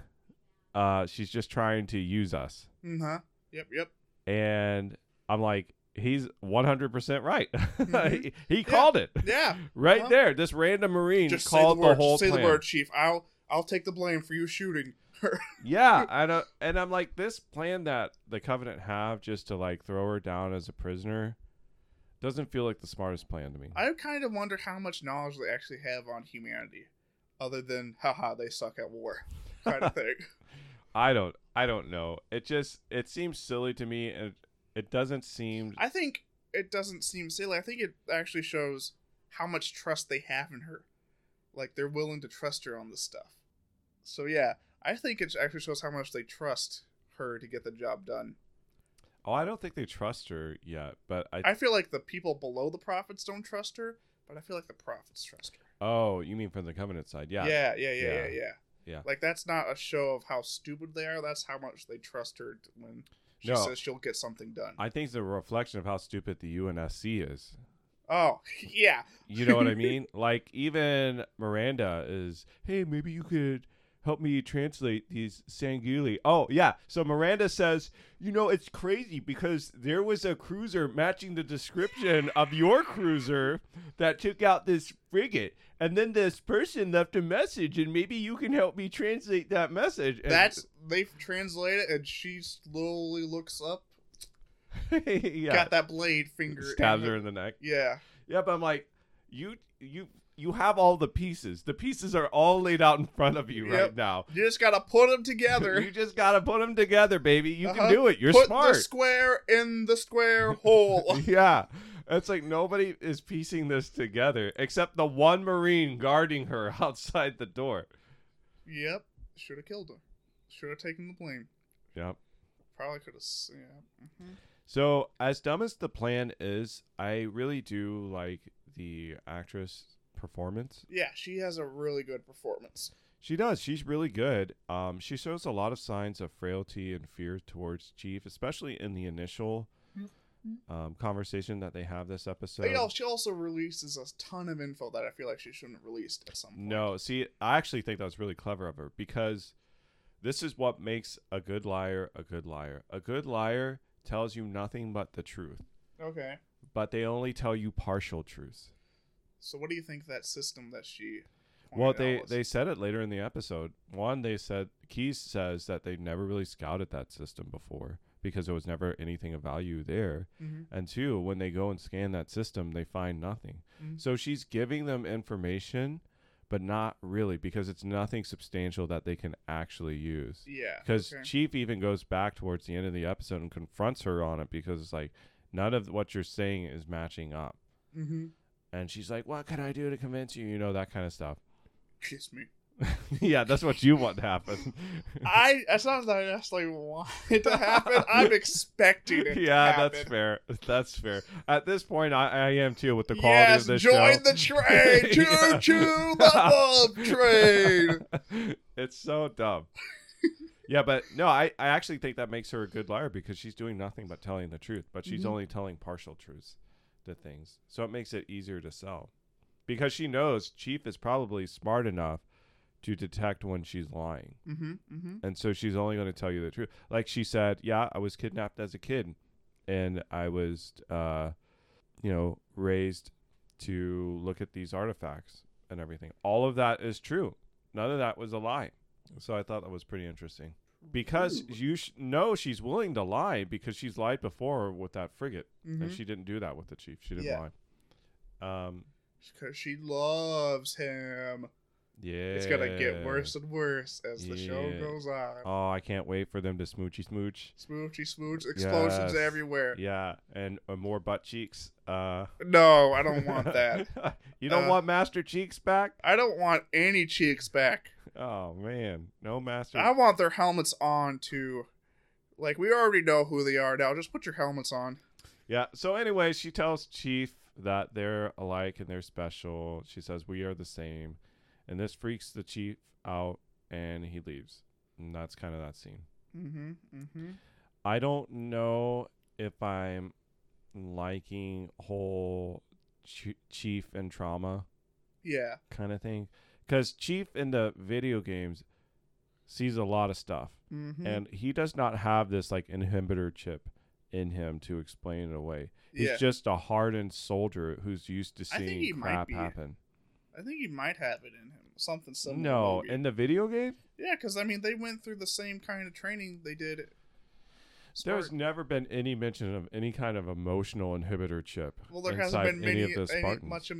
Uh, she's just trying to use us. Uh-huh. Yep, yep. And I'm like, he's 100% right. Mhm. he, he called it Yeah. right Uh-huh. there. This random marine Just say the called the, whole Just say plan. the word, Chief. I'll I'll take the blame for you shooting her. Yeah, and uh, and I'm like, this plan that the Covenant have just to like throw her down as a prisoner doesn't feel like the smartest plan to me. I kind of wonder how much knowledge they actually have on humanity, other than haha they suck at war, kind of thing. I don't I don't know. It just it seems silly to me and it doesn't seem I think it doesn't seem silly. I think it actually shows how much trust they have in her. Like they're willing to trust her on this stuff. So yeah, I think it actually shows how much they trust her to get the job done. Oh, I don't think they trust her yet, but I, I feel like the people below the prophets don't trust her, but I feel like the prophets trust her. Oh, you mean from the Covenant side? Yeah. Yeah, yeah, yeah, yeah, Yeah. yeah. Yeah. Like that's not a show of how stupid they are. That's how much they trust her when she No. says she'll get something done. I think it's a reflection of how stupid the UNSC is. oh, yeah. You know what I mean? Like even Miranda is, hey, maybe you could help me translate these Sangheili. Oh yeah. So Miranda says, you know, it's crazy because there was a cruiser matching the description of your cruiser that took out this frigate, and then this person left a message, and maybe you can help me translate that message. And That's they translate it, and she slowly looks up, yeah. got that blade finger, Stabs in her the- in the neck. Yeah, Yeah, but I'm like, you you you have all the pieces. The pieces are all laid out in front of you right now. you just gotta put them together. you just gotta put them together, baby. You Uh-huh. can do it. You're put smart. the square in the square hole. yeah. It's like nobody is piecing this together except the one Marine guarding her outside the door. yep, should have killed her. Should have taken the blame. Yep. Probably could have. Yeah. Mm-hmm. So, as dumb as the plan is, I really do like the actress performance. Yeah, she has a really good performance. She does. She's really good. Um, she shows a lot of signs of frailty and fear towards Chief, especially in the initial um, conversation that they have this episode. But yeah, she also releases a ton of info that I feel like she shouldn't have released at some point. No, see, I actually think that was really clever of her because this is what makes a good liar a good liar. A good liar tells you nothing but the truth, Okay. but they only tell you partial truths. So what do you think that system that she? Well, they they said it later in the episode. One, they said Keyes says that they never really scouted that system before because there was never anything of value there. Mhm. And two, when they go and scan that system, they find nothing. Mhm. So she's giving them information, but not really because it's nothing substantial that they can actually use. Yeah. Because okay. Chief even goes back towards the end of the episode and confronts her on it because it's like none of what you're saying is matching up. Mm-hmm. And she's like, "What can I do to convince you?" You know that kind of stuff. Kiss me. yeah, that's what you want to happen. I. that's not that I necessarily want it to happen. I'm expecting it. yeah, to happen. that's fair. That's fair. At this point, I, I am too with the quality yes, of this join show. the train. Choo Yeah. choo, the love train. it's so dumb. yeah, but no, I, I actually think that makes her a good liar because she's doing nothing but telling the truth, but she's Mhm. only telling partial truths to things. So it makes it easier to sell. Because she knows Chief is probably smart enough to detect when she's lying. Mm-hmm. Mm-hmm. And so she's only going to tell you the truth. Like she said, yeah, I was kidnapped as a kid and I was uh you know, raised to look at these artifacts and everything. All of that is true. None of that was a lie. So I thought that was pretty interesting. Because you sh- know she's willing to lie because she's lied before with that frigate, Mm-hmm. and she didn't do that with the chief. She didn't Yeah. lie. Um, Because she loves him. yeah, It's gonna get worse and worse as the show goes on. Oh, I can't wait for them to smoochy smooch. Smoochy smooch, explosions Yes. everywhere. Yeah, and uh, more butt cheeks. Uh, No, I don't want that. you don't Uh, want Master Cheeks back? I don't want any cheeks back. Oh man, no Master. I want their helmets on too. Like we already know who they are now. Just put your helmets on. Yeah. So anyway, she tells Chief that they're alike and they're special. She says we are the same, and this freaks the chief out, and he leaves. And that's kind of that scene. Mm-hmm. Mm-hmm. I don't know if I'm liking whole Ch- Chief and trauma Yeah. kind of thing, because Chief in the video games sees a lot of stuff, Mm-hmm. and he does not have this like inhibitor chip in him to explain it away. He's yeah. just a hardened soldier who's used to I think he seeing crap happen. I think he might have it in him. Something similar. No, in the video game, yeah, because I mean they went through the same kind of training they did. there's never been any mention of any kind of emotional inhibitor chip. Well, there hasn't been many, any much.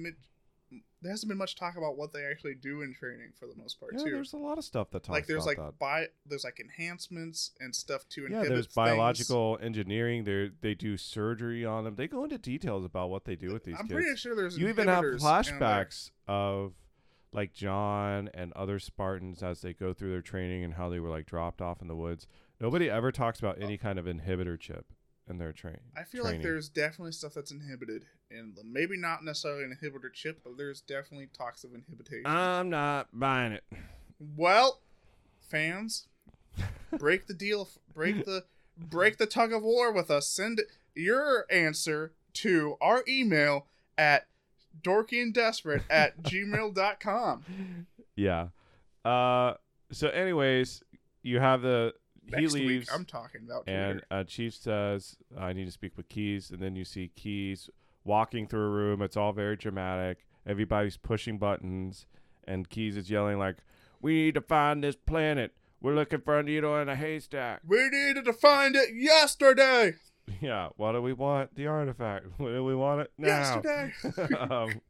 There hasn't been much talk about what they actually do in training for the most part yeah, too. there's a lot of stuff that talks Like there's about like that. bi- there's like enhancements and stuff to Yeah, inhibit there's things. biological engineering. They they do surgery on them. They go into details about what they do with these I'm kids. pretty sure there's you even have inhibitors in there. flashbacks of like John and other Spartans as they go through their training and how they were like dropped off in the woods. Nobody ever talks about oh. any kind of inhibitor chip in their train. I feel like there's definitely stuff that's inhibited in them. Maybe not necessarily an inhibitor chip, but there's definitely talks of inhibition. I'm not buying it. well, fans, break the deal. Break the break the tug of war with us. Send your answer to our email at dorkyandesperate at gmail.com. Yeah. Uh. So, anyways, you have the he leaves. week, I'm talking about And uh, Chief says, I need to speak with Keyes. And then you see Keyes walking through a room. It's all very dramatic. Everybody's pushing buttons. And Keyes is yelling, like, We need to find this planet. We're looking for a needle in a haystack. We needed to find it yesterday. yeah. What do we want? The artifact. What do we want it now? Yesterday. um,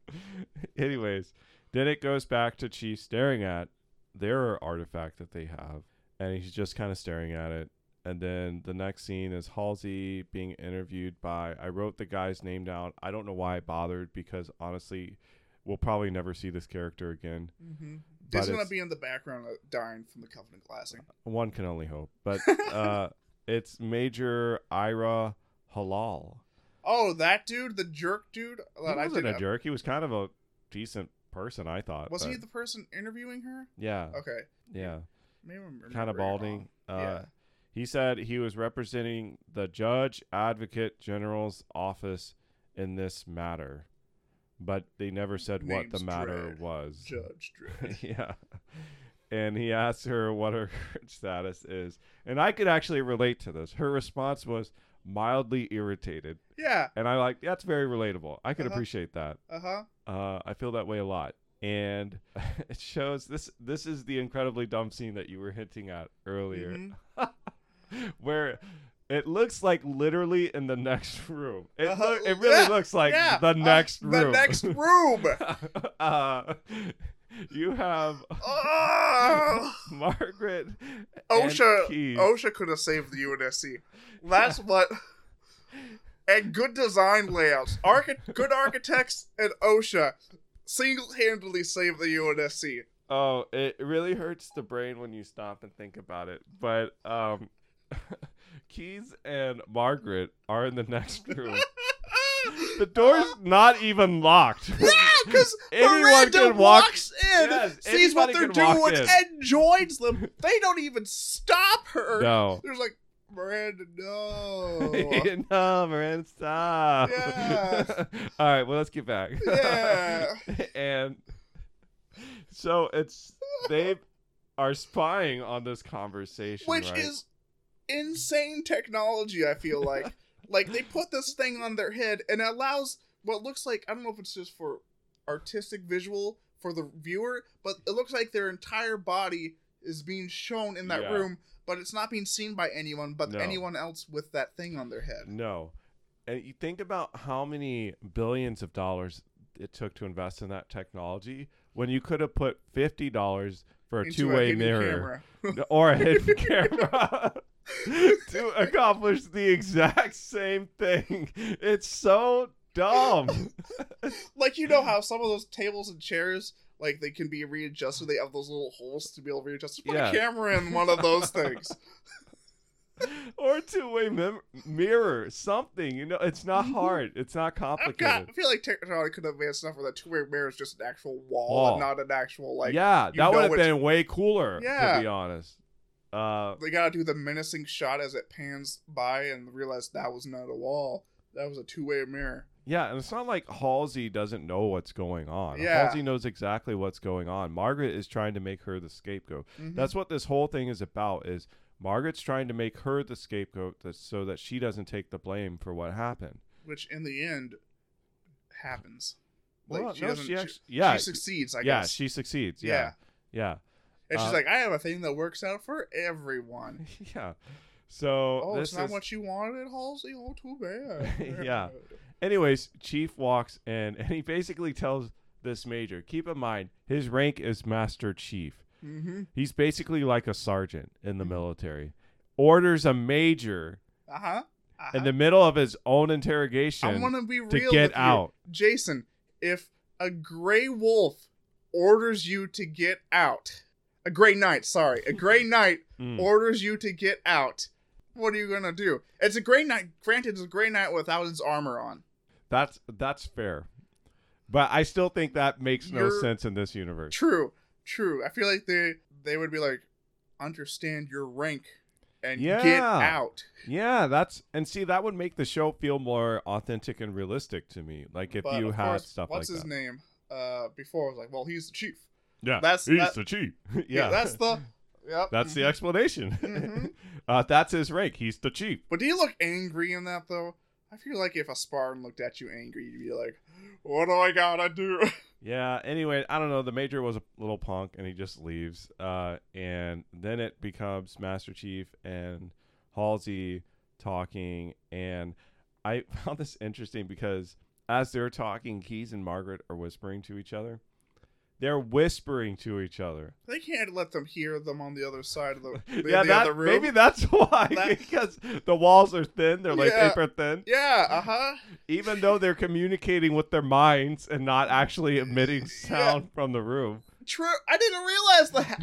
anyways, then it goes back to Chief staring at their artifact that they have, and he's just kind of staring at it. And then the next scene is Halsey being interviewed by. I wrote the guy's name down. I don't know why I bothered because honestly, we'll probably never see this character again. mm-hmm. But He's gonna be in the background, uh, dying from the Covenant glassing. One can only hope. But uh, it's Major Ira Halal. Oh, that dude, the jerk dude. He That I wasn't did a jerk. He was kind of a decent person, I thought. Was he the person interviewing her? Yeah. Okay, Yeah. Kind of balding. Uh, Yeah. He said he was representing the Judge Advocate General's office in this matter, but they never said what the matter Dredd. was. Judge Dredd. yeah. And he asked her what her status is. And I could actually relate to this. Her response was mildly irritated. Yeah. And I like that's very relatable. I could Uh-huh. appreciate that. Uh huh. Uh, I feel that way a lot. And it shows this this is the incredibly dumb scene that you were hinting at earlier. Mhm. where it looks like literally in the next room. It Uh-huh. look, it really Yeah, looks like yeah, the uh, room. The next room. uh, you have oh, Margaret OSHA. and Keith. OSHA could have saved the UNSC. That's what. And good design layouts, Archi- good architects, and OSHA single-handedly saved the UNSC. Oh, it really hurts the brain when you stop and think about it. But um, Keyes and Margaret are in the next room. The door's not even locked. Yeah, because Anyone can walk- walks in, Yes, sees what they're doing, and joins them. They don't even stop her. No. There's like Miranda, no. no, Miranda, stop. Yeah. All right, well, let's get back. Yeah. and so it's they are spying on this conversation, Which right? is insane technology, I feel like. like, they put this thing on their head and it allows what looks like, I don't know if it's just for artistic visual for the viewer, but it looks like their entire body is being shown in that Yeah. room, but it's not being seen by anyone but No. anyone else with that thing on their head. no. And you think about how many billions of dollars it took to invest in that technology when you could have put fifty dollars for a two-way mirror. or a hidden camera to accomplish the exact same thing. It's so dumb. like you know how some of those tables and chairs like they can be readjusted they have those little holes to be able to readjust Just put Yeah. a camera in one of those things or two-way mem- mirror, something. You know, it's not Mhm. hard. It's not I've got, complicated. I feel like technology could have advanced enough where that two-way mirror is just an actual wall, not an actual like yeah, that would have been way cooler. Yeah. to be honest. Uh, they gotta do the menacing shot as it pans by and realize that was not a wall that was a two-way mirror yeah, and it's not like Halsey doesn't know what's going on. Yeah. Halsey knows exactly what's going on. Margaret is trying to make her the scapegoat. Mhm. That's what this whole thing is about. Is Margaret's trying to make her the scapegoat so that she doesn't take the blame for what happened. which in the end happens like Well, she no, doesn't she she, actu- yeah, she succeeds i yeah, guess she succeeds. Yeah. Yeah, yeah, and she's uh, like i have a thing that works out for everyone yeah. So Oh, this it's not is, what you wanted, Halsey. Oh, too bad. Yeah. anyways, Chief walks in and he basically tells this major, keep in mind his rank is Master Chief. Mm-hmm. He's basically like a sergeant in the Mhm. military. Orders a major Uh huh. Uh-huh. in the middle of his own interrogation I'm gonna be real to get out. Jason. If a gray wolf orders you to get out, a gray knight, sorry, a gray knight Mm. orders you to get out, what are you gonna do? It's a gray knight. Granted, it's a gray knight without his armor on. That's that's fair. But I still think that makes no You're- sense in this universe. True, true. I feel like they they would be like, understand your rank and get out. Yeah, that's and see that would make the show feel more authentic and realistic to me. Like if But, you had course, stuff what's like his that. name? Uh, before I was like, well, he's the chief. Yeah, That's- he's that- the chief. yeah, Yeah, that's the. Yep. that's the mhm. explanation. Mhm. uh, that's his rank. He's the chief. But do you look angry in that though? I feel like if a Spartan looked at you angry, you'd be like, "What do I gotta do?" Yeah. Anyway, I don't know. The major was a little punk, and he just leaves. Uh, and then it becomes Master Chief and Halsey talking, and I found this interesting because as they're talking, Keyes and Margaret are whispering to each other. They're whispering to each other. They can't let them hear them on the other side of the, the, yeah, the that, other room. maybe that's why That- because the walls are thin. They're like Yeah. paper thin. Yeah. Uh huh. Even though they're communicating with their minds and not actually emitting sound from the room. True. I didn't realize that.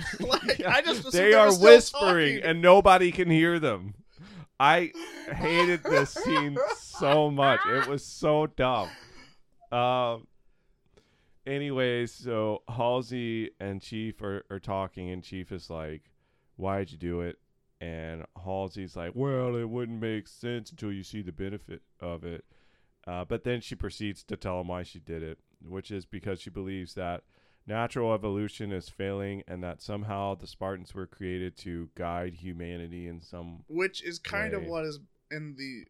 like Yeah, I just they are whispering talking. and nobody can hear them. I hated this scene so much. It was so dumb. Um. Anyways, so Halsey and Chief are, are talking, and Chief is like, "Why'd you do it?" and Halsey's like, "Well, it wouldn't make sense until you see the benefit of it." Uh, but then she proceeds to tell him why she did it, which is because she believes that natural evolution is failing and that somehow the Spartans were created to guide humanity in some. which is kind of what is in the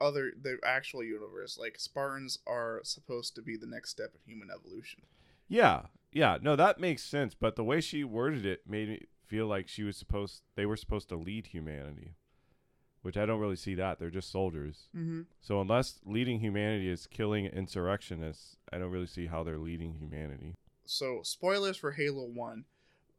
other the actual universe. Like Spartans are supposed to be the next step in human evolution. Yeah, yeah, no, that makes sense. But the way she worded it made me feel like she was supposed they were supposed to lead humanity, which I don't really see that. They're just soldiers. Mm-hmm. So unless leading humanity is killing insurrectionists, I don't really see how they're leading humanity. So spoilers for Halo One.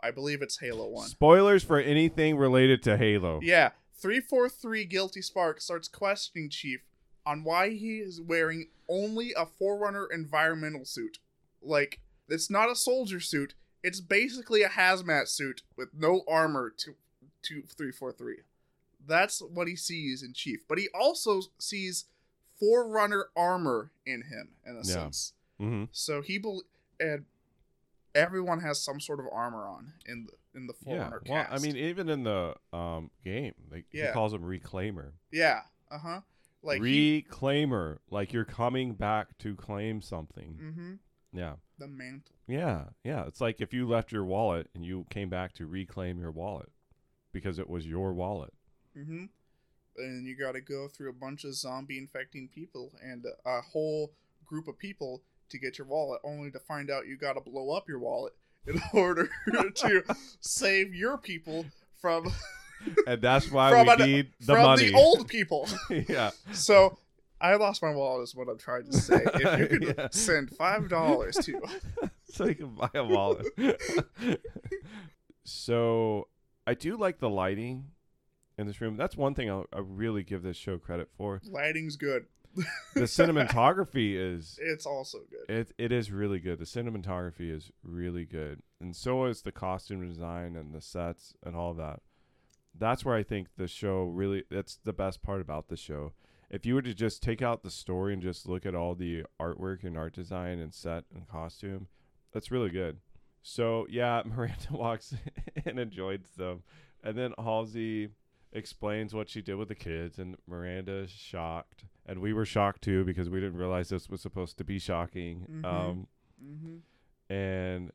I believe it's Halo One. Spoilers for anything related to Halo. Yeah, three four three Guilty Spark starts questioning Chief on why he is wearing only a Forerunner environmental suit. Like it's not a soldier suit; it's basically a hazmat suit with no armor. To to three four three. That's what he sees in Chief, but he also sees Forerunner armor in him in a Yeah. sense. hmm So he bel and everyone has some sort of armor on in the in the Yeah. Well, cast. I mean, even in the um game, like he calls him Reclaimer. yeah, uh huh. Like he, Reclaimer, like you're coming back to claim something. mm-hmm, Yeah. the mantle. Yeah, yeah. It's like if you left your wallet and you came back to reclaim your wallet because it was your wallet. Mm-hmm. And you got to go through a bunch of zombie infecting people and a whole group of people to get your wallet, only to find out you got to blow up your wallet in order to save your people from And that's why we an- need the from money. the old people. yeah. So I lost my wallet is what I'm trying to say. If you could Yeah. send five dollars to so you can buy a wallet. so I do like the lighting in this room. That's one thing I'll, I really give this show credit for. lighting's good. The cinematography is It's also good. It it is really good. The cinematography is really good, and so is the costume design and the sets and all that. That's where I think the show really. That's the best part about the show. If you were to just take out the story and just look at all the artwork and art design and set and costume, that's really good. So yeah, Miranda walks in and joins them, and then Halsey explains what she did with the kids, and Miranda's shocked, and we were shocked too because we didn't realize this was supposed to be shocking. Mhm. Um, Mm-hmm. and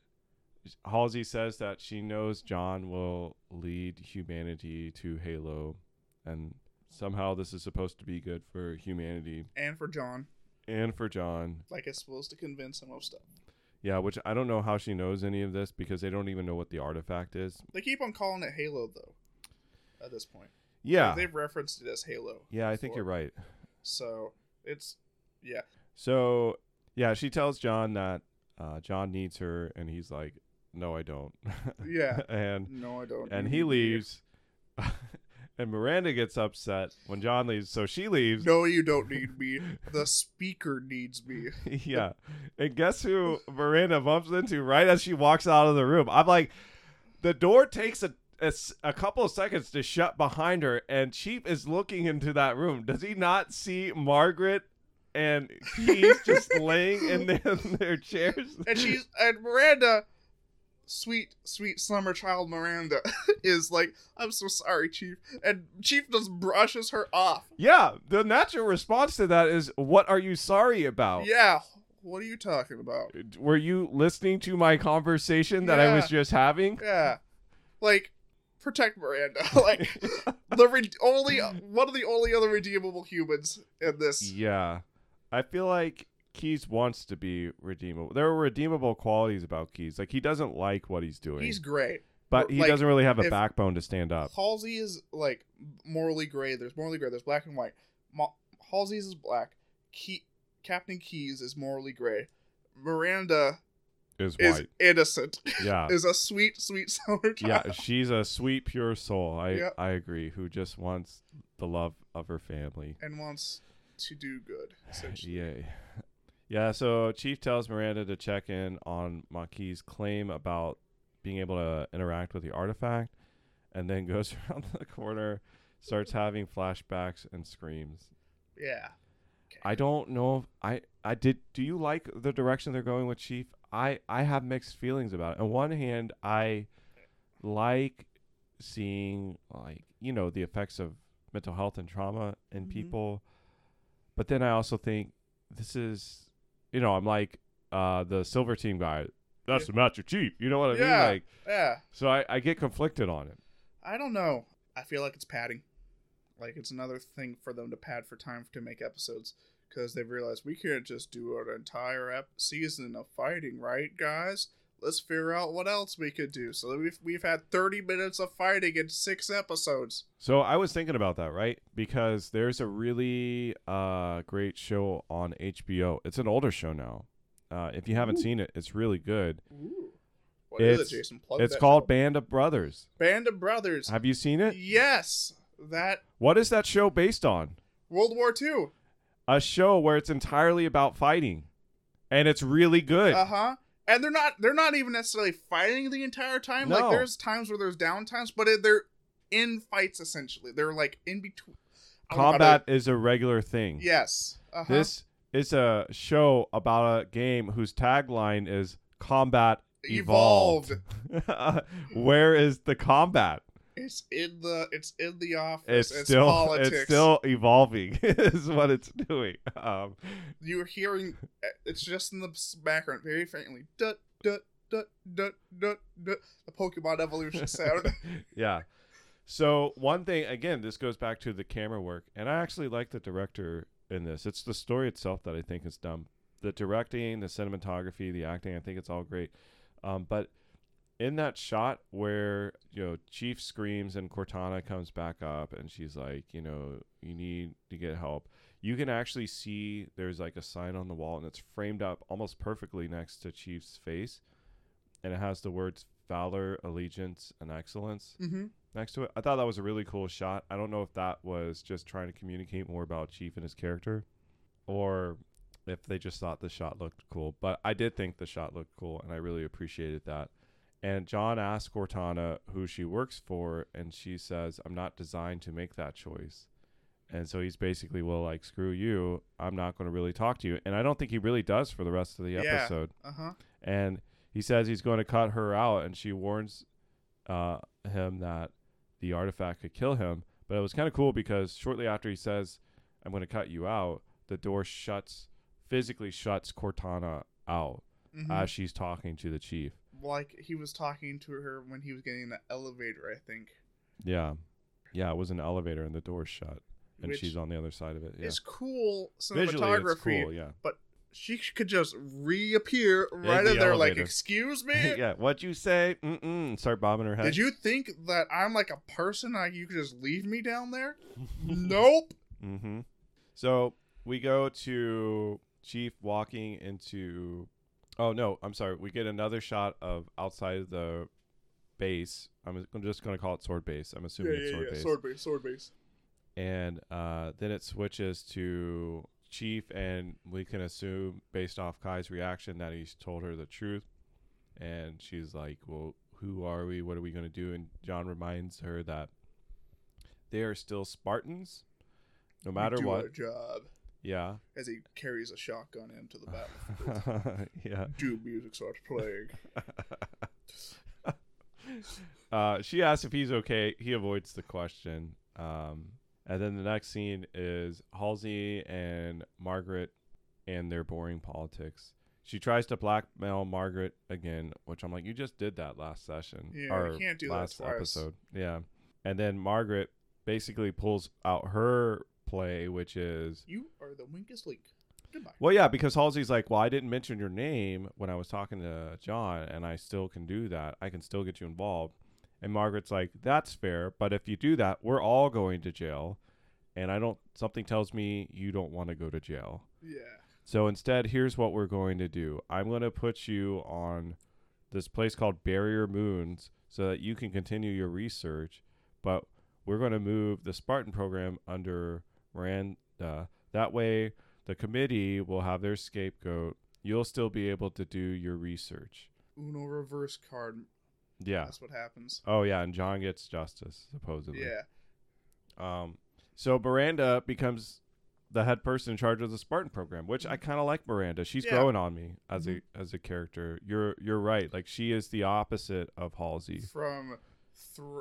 Halsey says that she knows John will lead humanity to Halo, and somehow this is supposed to be good for humanity And for John, and for John. like it's supposed to convince him of stuff. Yeah, which I don't know how she knows any of this because they don't even know what the artifact is. They keep on calling it Halo though. At this point, Yeah, they've referenced it as Halo. yeah, I think you're right. So it's yeah, So yeah, she tells John that uh, John needs her, and he's like, "No, I don't." yeah. and No, I don't. and he leaves, and Miranda gets upset when John leaves, so she leaves. No, you don't need me. The speaker needs me. yeah, and guess who Miranda bumps into right as she walks out of the room? I'm like, the door takes a. A, a couple of seconds to shut behind her, and Chief is looking into that room. Does he not see Margaret and he's just laying in their, in their chairs? And she's and Miranda, sweet sweet summer child Miranda, is like, I'm so sorry, Chief. And Chief just brushes her off. Yeah, the natural response to that is, "What are you sorry about? Yeah. What are you talking about? Were you listening to my conversation that I was just having?" Yeah. Like, protect Miranda. like the re- only one of the only other redeemable humans in this. Yeah, I feel like Keyes wants to be redeemable. There are redeemable qualities about Keyes. Like he doesn't like what he's doing, He's great. but he like, doesn't really have a backbone to stand up. Halsey is like morally gray. There's morally gray. There's black and white. Ma- Halsey's is black. Key- Captain Keyes is morally gray. Miranda Is is white. innocent. Yeah. is a sweet, sweet summer yeah, she's a sweet, pure soul. I Yep. I agree. Who just wants the love of her family. And wants to do good. Essentially. Yay. Yeah, so Chief tells Miranda to check in on Makee's claim about being able to interact with the artifact, and then goes around the corner, starts having flashbacks and screams. Yeah. I don't know if I I did do you like the direction they're going with Chief? I I have mixed feelings about it. On one hand, I like seeing like you know the effects of mental health and trauma in Mhm. people. But then I also think this is, you know, I'm like uh, the silver team guy. That's the Master Chief. You know what I Yeah. mean? Like, Yeah. so I, I get conflicted on it. I don't know. I feel like it's padding. Like it's another thing for them to pad for time to make episodes because they've realized we can't just do an entire ep- season of fighting, right, guys? Let's figure out what else we could do. So we've we've had 30 minutes of fighting in six episodes. So I was thinking about that, right? Because there's a really uh, great show on HBO. It's an older show now. Uh, if you haven't Ooh. seen it, it's really good. Ooh. What is It's- it, Jason? Plug It's called show. Band of Brothers. Band of Brothers. Have you seen it? Yes, that What is that show based on? World War II. A show where it's entirely about fighting, and it's really good. Uh huh. And they're not they're not even necessarily fighting the entire time. No. Like there's times where there's down times, but it, they're in fights essentially. They're like in between. I don't know how to- Combat is a regular thing. Yes. Uh-huh. This is a show about a game whose tagline is "Combat Evolved." evolved. where is the combat? It's in the it's in the office. It's, It's, still politics. it's still evolving. is what it's doing. Um, You're hearing. It's just in the background, very faintly. Dut dut dut dut dut dut. The Pokemon evolution sound. yeah. So one thing again, this goes back to the camera work, and I actually like the director in this. It's the story itself that I think is dumb. The directing, the cinematography, the acting, I think it's all great. Um, but in that shot where you know Chief screams and Cortana comes back up and she's like, you know, you need to get help. You can actually see there's like a sign on the wall and it's framed up almost perfectly next to Chief's face, and it has the words valor, allegiance, and excellence mm-hmm. next to it. I thought that was a really cool shot. I don't know if that was just trying to communicate more about Chief and his character, or if they just thought the shot looked cool. But I did think the shot looked cool, and I really appreciated that. And John asks Cortana who she works for, and she says, "I'm not designed to make that choice." And so he's basically, well, like, screw you. I'm not going to really talk to you. And I don't think he really does for the rest of the Yeah. episode Uh huh. and he says he's going to cut her out and she warns uh, him that the artifact could kill him but it was kind of cool because shortly after he says i'm going to cut you out the door shuts physically shuts cortana out hmm as she's talking to the chief like he was talking to her when he was getting in the elevator. I think. yeah yeah it was an elevator and the door's shut and Which she's on the other side of it yeah It's cool cinematography. it's cool yeah But She could just reappear right the in there, like, "Excuse me." yeah what'd you say Mm-mm. start bobbing her head Did you think that I'm like a person? Like you could just leave me down there? nope. Mm-hmm. So we go to Chief walking into. Oh no, I'm sorry. We get another shot of outside the base. I'm just gonna call it sword base. I'm assuming it's sword base. Sword base, sword base. And uh, then it switches to Chief, and we can assume based off Kai's reaction that he's told her the truth. And she's like, "Well, who are we? What are we gonna do?" And John reminds her that they are still Spartans, no matter do what. job. Yeah. As he carries a shotgun into the battlefield. yeah. Doom music starts playing. uh, she asks if he's okay. He avoids the question. Um, and then the next scene is Halsey and Margaret and their boring politics. She tries to blackmail Margaret again, which I'm like, you just did that last session. Yeah, you or can't do that last episode. Yeah. And then Margaret basically pulls out her play, which is You are the weakest link. Goodbye. well, yeah, because Halsey's like, well, I didn't mention your name when I was talking to John, and I still can do that. I can still get you involved. And Margaret's like, that's fair, but if you do that, we're all going to jail, and I don't. Something tells me you don't want to go to jail. Yeah. So instead, here's what we're going to do. I'm going to put you on this place called Barrier Moons so that you can continue your research, but we're going to move the Spartan program under Miranda. That way, the committee will have their scapegoat. You'll still be able to do your research. Uno reverse card. Yeah. That's what happens. Oh, yeah, and John gets justice, supposedly. Yeah. Um, so Miranda becomes the head person in charge of the Spartan program, which I kind of like Miranda. She's Yeah. growing on me as a as a character. You're you're right. Like she is the opposite of Halsey From thr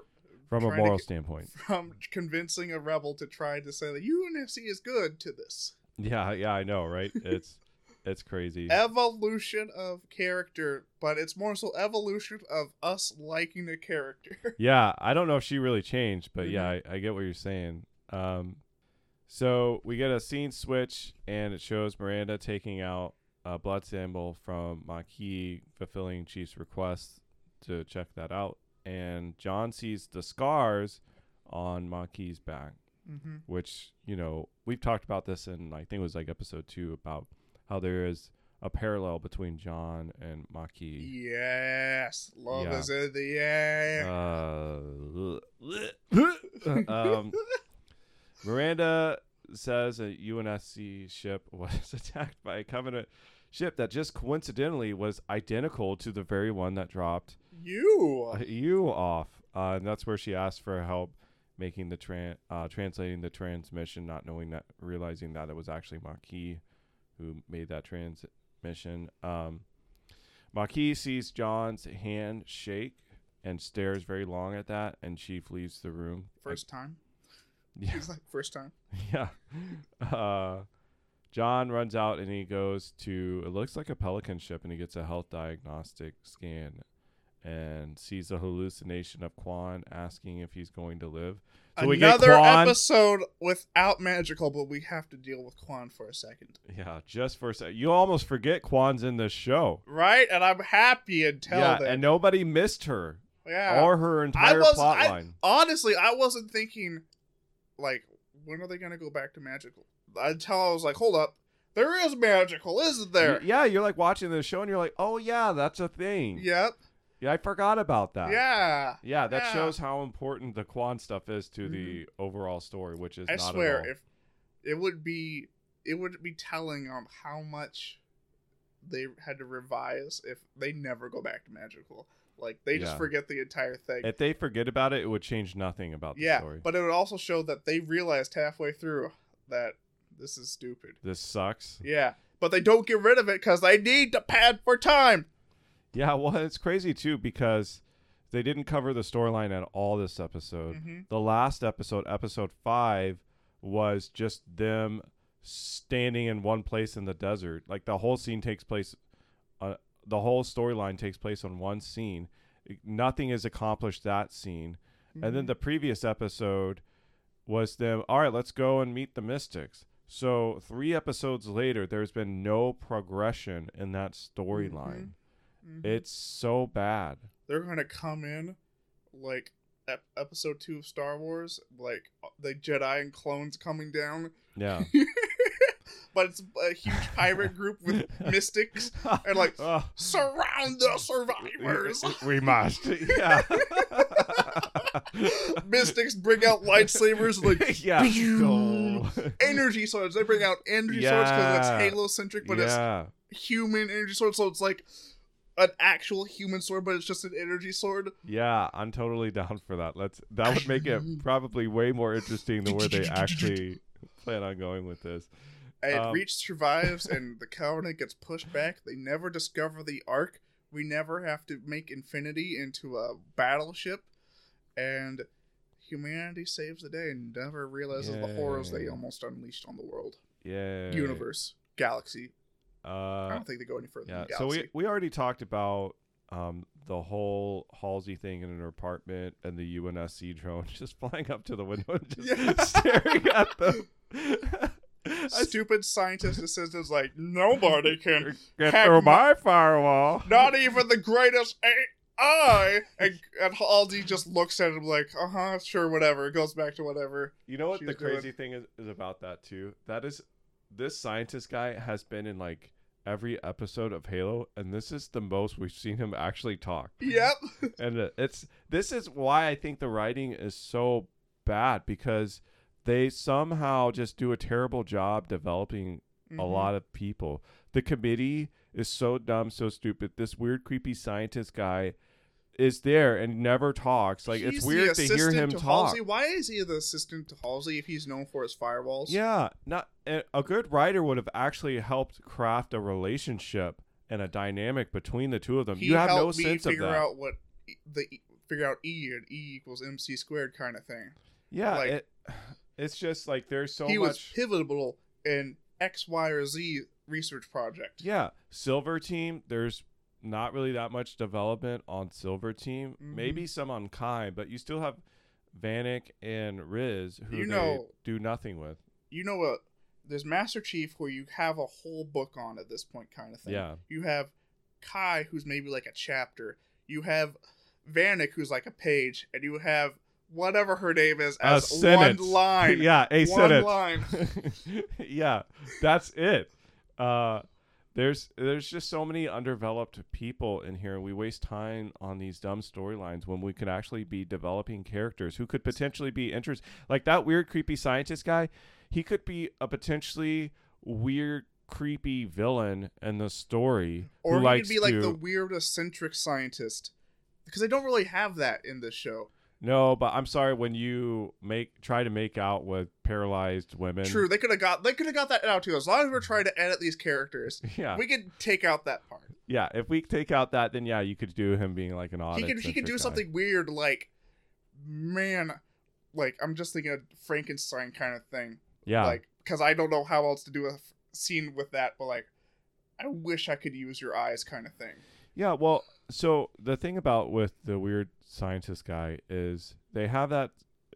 from a to moral get- standpoint. from convincing a rebel to try to say that UNSC is good to this Yeah, yeah, I know, right? It's it's crazy. evolution of character, but it's more so evolution of us liking a character. Yeah, I don't know if she really changed, but yeah, Mm-hmm. I, I get what you're saying. Um, so we get a scene switch, and it shows Miranda taking out a blood sample from Makee, fulfilling Chief's request to check that out. And John sees the scars on Makee's back, mm-hmm. which you know we've talked about this in I think it was like episode two about how there is a parallel between John and Makee. Yes, love Yeah. is in the air. Uh, um, Miranda says a UNSC ship was attacked by a Covenant ship that just coincidentally was identical to the very one that dropped you. you off. Uh, and that's where she asked for help making the tran- uh, translating the transmission, not knowing that, realizing that it was actually Makee who made that transmission. Um, Makee sees John's hand shake and stares very long at that, and she leaves the room. First time. Yeah. He's like first time. Yeah. Uh, John runs out and he goes to it looks like a Pelican ship and he gets a health diagnostic scan and sees a hallucination of Kwan asking if he's going to live. So we get Another Kwan. episode without Madrigal, but we have to deal with Kwan for a second, Yeah, just for a sec. You almost forget Kwan's in this show. right? And I'm happy until yeah, then. and nobody missed her yeah. or her entire plot I- line. Honestly, I wasn't thinking like when are they gonna go back to Madrigal? Until I was like, hold up, there is Madrigal, isn't there? Yeah, you're like watching the show and you're like, oh yeah, that's a thing. Yep. Yeah, I forgot about that. Yeah. Yeah, that Yeah. Mm-hmm. shows how important the Kwan stuff is to the overall story, which is I not swear, at all. if it would be, it would be telling on how much they had to revise if they never go back to Madrigal. Like they just Yeah. forget the entire thing. if they forget about it, it would change nothing about the yeah, story. but it would also show that they realized halfway through that this is stupid. this sucks. Yeah, but they don't get rid of it because they need to pad for time. Yeah, well, it's crazy too because they didn't cover the storyline at all this episode. hmm The last episode, episode five, was just them standing in one place in the desert. Like the whole scene takes place, uh, the whole storyline takes place on one scene. Nothing is accomplished that scene. And Mm-hmm. then the previous episode was them, all right, let's go and meet the Mystics. So three episodes later, there's been no progression in that storyline. Mhm. It's so bad. they're gonna come in like ep- episode two of Star Wars, like the Jedi and clones coming down, Yeah. but it's a huge pirate group with mystics and like Ugh. surround the survivors. we must. Yeah. mystics bring out lightsabers like yeah. Energy swords. They bring out energy swords because it's Yeah. Halo centric, but yeah. it's human energy sword. So it's like an actual human sword, but it's just an energy sword. Yeah, I'm totally down for that. Let's that would make it probably way more interesting than where they actually plan on going with this. And Um, Reach survives, and the Covenant gets pushed back. They never discover the Ark. We never have to make Infinity into a battleship, and humanity saves the day and never realizes the horrors they almost unleashed on the world, Yeah. universe, galaxy. I Uh don't think they go any further. yeah. So we we already talked about um the whole Halsey thing in her apartment and the UNSC drone just flying up to the window and just Yeah. staring at them. I stupid scientist assistant is like nobody can get Hack through my- my firewall. not even the greatest AI. And, and Halsey just looks at him like, uh huh, sure, whatever. It Goes back to whatever. You know what the doing. crazy thing is, is about that too? That is this scientist guy has been in like every episode of Halo and this is the most we've seen him actually talk. Yep. and uh, it's this is why I think the writing is so bad because they somehow just do a terrible job developing a Mhm. lot of people. The committee is so dumb, so stupid. This weird, creepy scientist guy is there and never talks. Like He's it's weird to hear him to talk. Halsey. Why is he the assistant to Halsey if he's known for his firewalls? Yeah, not a a good writer would have actually helped craft a relationship and a dynamic between the two of them. He you have no sense of that. figure out what the figure out E and E equals MC squared kind of thing. Yeah, Like- it, it's just like there's so he was pivotal in X, Y, or Z research project. Yeah, Silver Team. There's not really that much development on Silver Team. Mhm. Maybe some on Kai, but you still have Vannak and Riz who You they know- do nothing with. You know what? There's Master Chief where you have a whole book on at this point, kind of thing. Yeah. You have Kai, who's maybe like a chapter. You have Vannak, who's like a page, and you have whatever her name is A as one line. yeah, a one sentence. line. yeah, that's it. Uh, there's there's just so many undeveloped people in here, and we waste time on these dumb storylines when we could actually be developing characters who could potentially be interesting. Like that weird, creepy scientist guy, he could be a potentially weird, creepy villain in the story Or he could be like to. the weird eccentric scientist. Because they don't really have that in this show. No, but I'm sorry when you make try to make out with paralyzed women. True, they could have got they could have got that out too. As long as we're trying to edit these characters, Yeah. we could take out that part. Yeah, if we take out that, then yeah, you could do him being like an odd. he could he could do guy. something weird like man like i'm just thinking of frankenstein kind of thing Yeah, like because i don't know how else to do a f- scene with that but like i wish i could use your eyes kind of thing yeah. Well, so the thing about with the weird scientist guy is they have that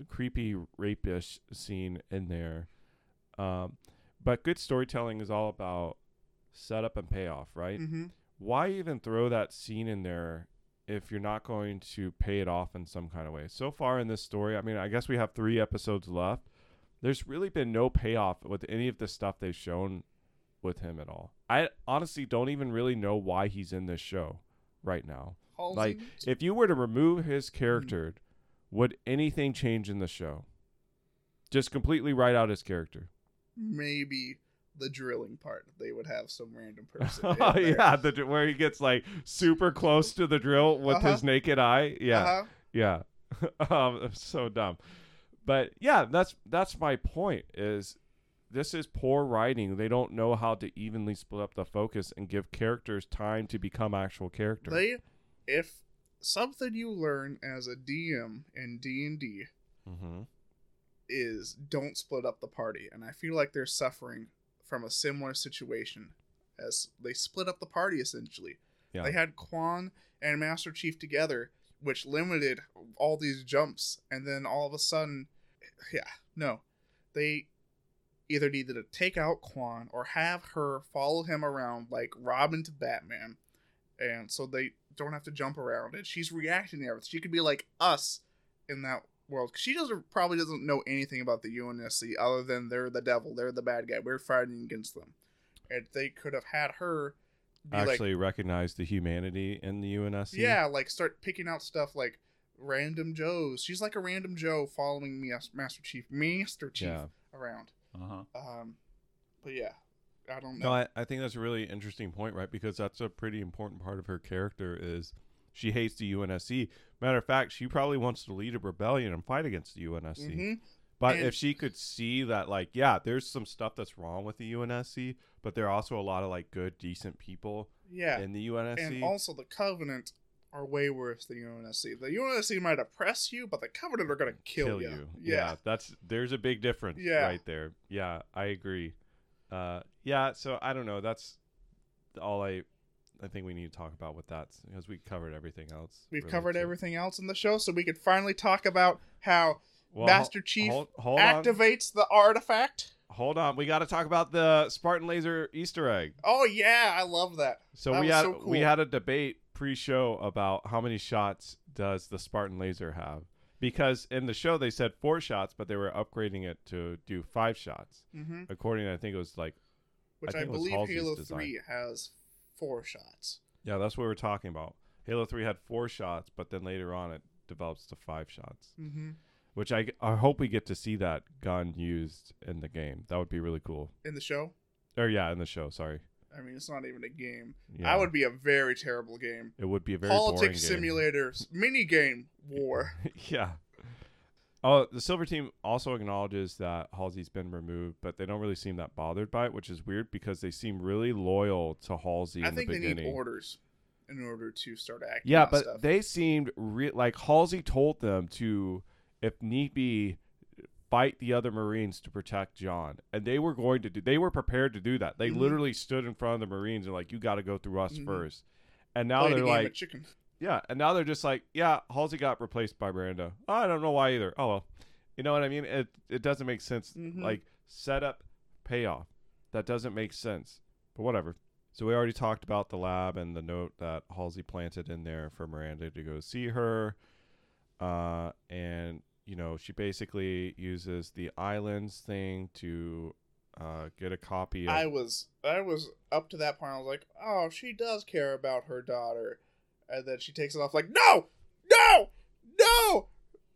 creepy rapish scene in there, um, but good storytelling is all about setup and payoff, right? mm-hmm. Why even throw that scene in there if you're not going to pay it off in some kind of way? So far in this story, I mean, I guess we have three episodes left. There's really been no payoff with any of the stuff they've shown with him at all. I honestly don't even really know why he's in this show right now. Like, if you were to remove his character, would anything change in the show? Just completely write out his character. maybe the drilling part they would have some random person oh yeah, the where he gets like super close to the drill with Uh-huh. his naked eye. Yeah, uh-huh. yeah. um, so dumb, but yeah, that's that's my point. Is this is poor writing? They don't know how to evenly split up the focus and give characters time to become actual characters. they if something you learn as a dm in d&d mm-hmm. is don't split up the party and i feel like they're suffering from a similar situation as they split up the party essentially Yeah. they had kwan and master chief together which limited all these jumps and then all of a sudden yeah no they either needed to take out kwan or have her follow him around like robin to batman and so they don't have to jump around and she's reacting to everything she could be like us in that world she doesn't probably doesn't know anything about the UNSC other than they're the devil, they're the bad guy, we're fighting against them, and they could have had her be Actually, recognize the humanity in the UNSC. yeah, like start picking out stuff like random Joes. She's like a random Joe following me, Master Chief, Master Chief Yeah. around. Uh-huh. Um, but yeah, I don't know. No, I, I think that's a really interesting point, right? Because that's a pretty important part of her character is she hates the UNSC. Matter of fact, she probably wants to lead a rebellion and fight against the UNSC. hmm But And- if she could see that, like, yeah, there's some stuff that's wrong with the UNSC, but there are also a lot of like good, decent people Yeah, in the UNSC. and also the Covenant are way worse than UNSC. The UNSC might oppress you, but the Covenant are gonna kill, you. Yeah. that's there's a big difference Yeah. right there. Yeah, I agree. Uh, yeah, so I don't know. That's all I I think we need to talk about with that because we covered everything else. We've really, covered too. everything else in the show, so we could finally talk about how Well, Master Chief hold, hold on, activates the artifact. hold on. We got to talk about the Spartan laser Easter egg. Oh yeah, I love that. So That we had so cool. we had a debate pre-show about how many shots does the Spartan laser have? Because in the show they said four shots, but they were upgrading it to do five shots. hmm According, to, I think it was like Which I I, think it was believe Halo design. Three has four shots. yeah, that's what we were talking about. Halo Three had four shots, but then later on it develops to five shots, Mm-hmm. which I I hope we get to see that gun used in the game. That would be really cool. In the show, Or yeah, in the show. Sorry. I mean, it's not even a game. Yeah, That would be a very terrible game. It would be a very Politics boring game. simulator mini game war. yeah. Oh, the Silver Team also acknowledges that Halsey's been removed, but they don't really seem that bothered by it, which is weird because they seem really loyal to Halsey I in think the they need orders. in order to start acting. Yeah, but stuff. they seemed re- like Halsey told them to, if need be, fight the other Marines to protect John, and they were going to do. They were prepared to do that. They Mhm. literally stood in front of the Marines and like, "You got to go through us Mhm. first. And now Played they're like, chicken. "Yeah," and now they're just like, "Yeah, Halsey got replaced by Miranda. Oh, I don't know why either. Oh well, you know what I mean? It it doesn't make sense. Mhm. Like setup, payoff. That doesn't make sense. But whatever. So we already talked about the lab and the note that Halsey planted in there for Miranda to go see her. Uh, and you know she basically uses the islands thing to uh, get a copy of. I was I was up to that point. I was like, oh, she does care about her daughter, and then she takes it off like, no, no, no,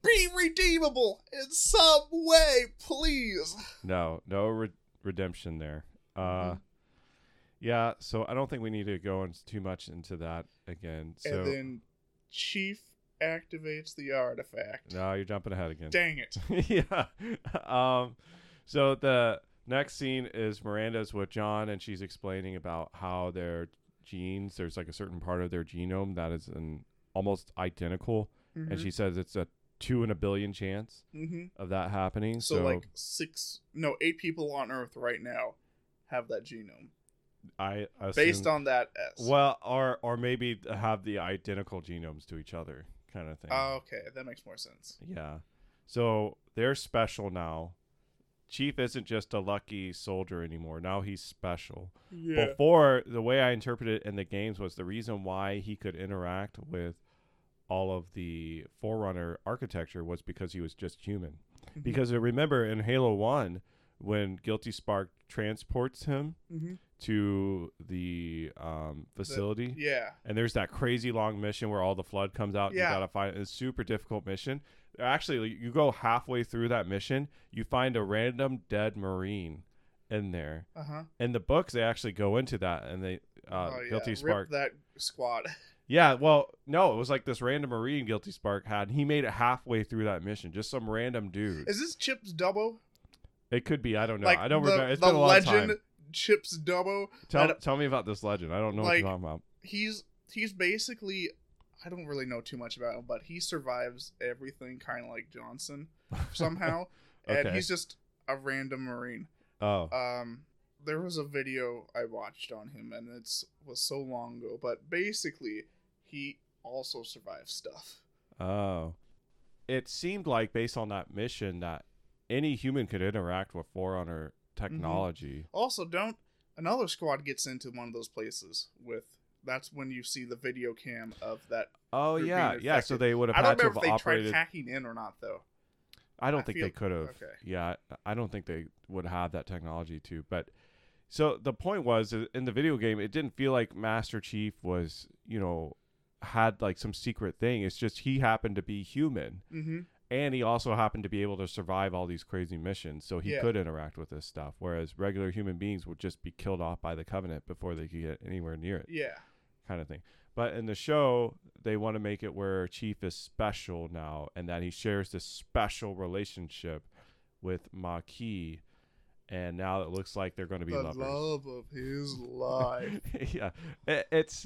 be redeemable in some way, please. no, no re- redemption there. Uh, Mhm. yeah. So I don't think we need to go into too much into that again. So and then Chief activates the artifact. no, you're jumping ahead again. Dang it! yeah. Um, so the next scene is Miranda's with John, and she's explaining about how their genes, there's like a certain part of their genome that is an almost identical, and she says it's a two in a billion chance hmm of that happening. so, So, like six, no, eight people on Earth right now have that genome I assume, based on that S. well, or or maybe have the identical genomes to each other, kind of thing. Oh, okay, that makes more sense. Yeah. So they're special now. Chief isn't just a lucky soldier anymore. Now he's special. Yeah. Before, the way I interpreted it in the games was the reason why he could interact with all of the Forerunner architecture was because he was just human. Mm-hmm. Because uh, remember in Halo 1, when Guilty Spark transports him hmm to the um, facility, Yeah. and there's that crazy long mission where all the flood comes out. And Yeah. You gotta find it's a super difficult mission. Actually, you go halfway through that mission, you find a random dead marine in there. Uh huh. In the books, they actually go into that, and they uh, oh yeah. Guilty Rip Spark. that squad. Yeah, well, no, it was like this random marine Guilty Spark had. and He made it halfway through that mission, just some random dude. Is this Chips Dubbo? it could be. I don't know. like I don't the, remember. It's the been a long legend time. Chips Dubbo. Tell, tell me about this legend. I don't know what like, you're talking about. He's he's basically I don't really know too much about him, but he survives everything kind of like Johnson somehow, and he's just a random marine. Oh, Um, there was a video I watched on him, and it's was so long ago, but basically he also survives stuff. Oh. It seemed like based on that mission that any human could interact with Forerunner technology. Also, don't another squad gets into one of those places with. That's when you see the video cam of that. Oh yeah, yeah. So they would have I don't remember if they operated. tried hacking in or not, though. I don't I think feel- they could have. okay. Yeah, I I don't think they would have that technology too. But so the point was uh, in the video game, it didn't feel like Master Chief was, you know, had like some secret thing. It's just he happened to be human, Mm-hmm. And he also happened to be able to survive all these crazy missions, so he Yeah. could interact with this stuff. Whereas regular human beings would just be killed off by the Covenant before they could get anywhere near it, Yeah. kind of thing. But in the show, they want to make it where Chief is special now, and that he shares this special relationship with Makee. And now it looks like they're going to be the lovers. love of his life. yeah, it, it's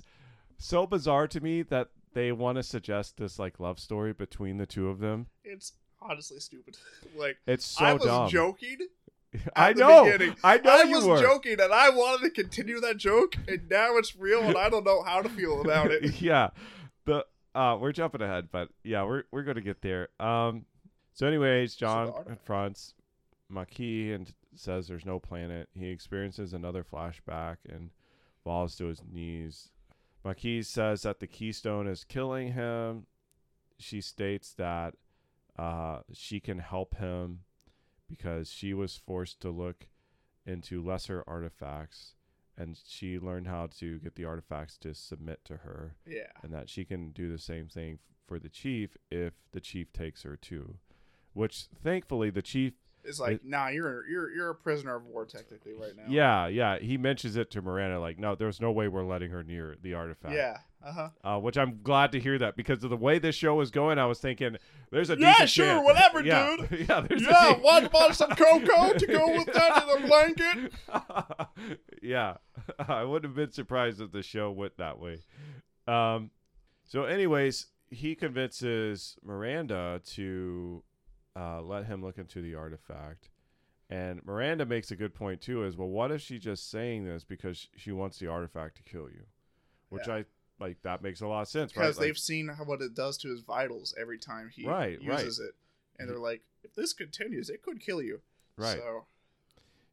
so bizarre to me that they want to suggest this like love story between the two of them. it's honestly stupid. like It's so I was dumb. joking. I know. I know I you was were. joking, and I wanted to continue that joke, and now it's real, and I don't know how to feel about it. yeah, the uh, we're jumping ahead, but yeah, we're we're gonna get there. Um, so anyways, John confronts Makee and says there's no planet. He experiences another flashback and falls to his knees. Makee says that the keystone is killing him. She states that uh, she can help him because she was forced to look into lesser artifacts and she learned how to get the artifacts to submit to her Yeah. and that she can do the same thing for the chief if the chief takes her too which thankfully the chief It's like, It- nah, you're you're you're a prisoner of war technically right now. yeah yeah he mentions it to miranda like no there's no way we're letting her near the artifact Yeah. Uh huh. uh, which i'm glad to hear that because of the way this show was going i was thinking there's a Yeah, sure, chance- whatever, yeah, dude. yeah there's a Yeah. de- Want, some cocoa to go with that in a blanket? yeah, I wouldn't have been surprised if the show went that way. Um, so, anyways, he convinces Miranda to uh, let him look into the artifact. And Miranda makes a good point too. Is well, what if she's just saying this because she wants the artifact to kill you? Which Yeah. I like. That makes a lot of sense, because right? They've seen how, what it does to his vitals every time he Right, right. uses it, and they're like, if this continues, it could kill you. right. So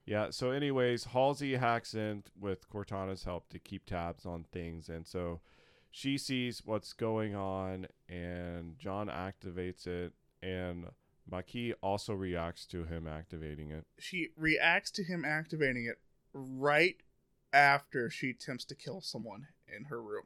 Yeah. So, anyways, Halsey hacks in with Cortana's help to keep tabs on things, and so she sees what's going on, and John activates it, and Makee also reacts to him activating it. she reacts to him activating it right after she attempts to kill someone in her room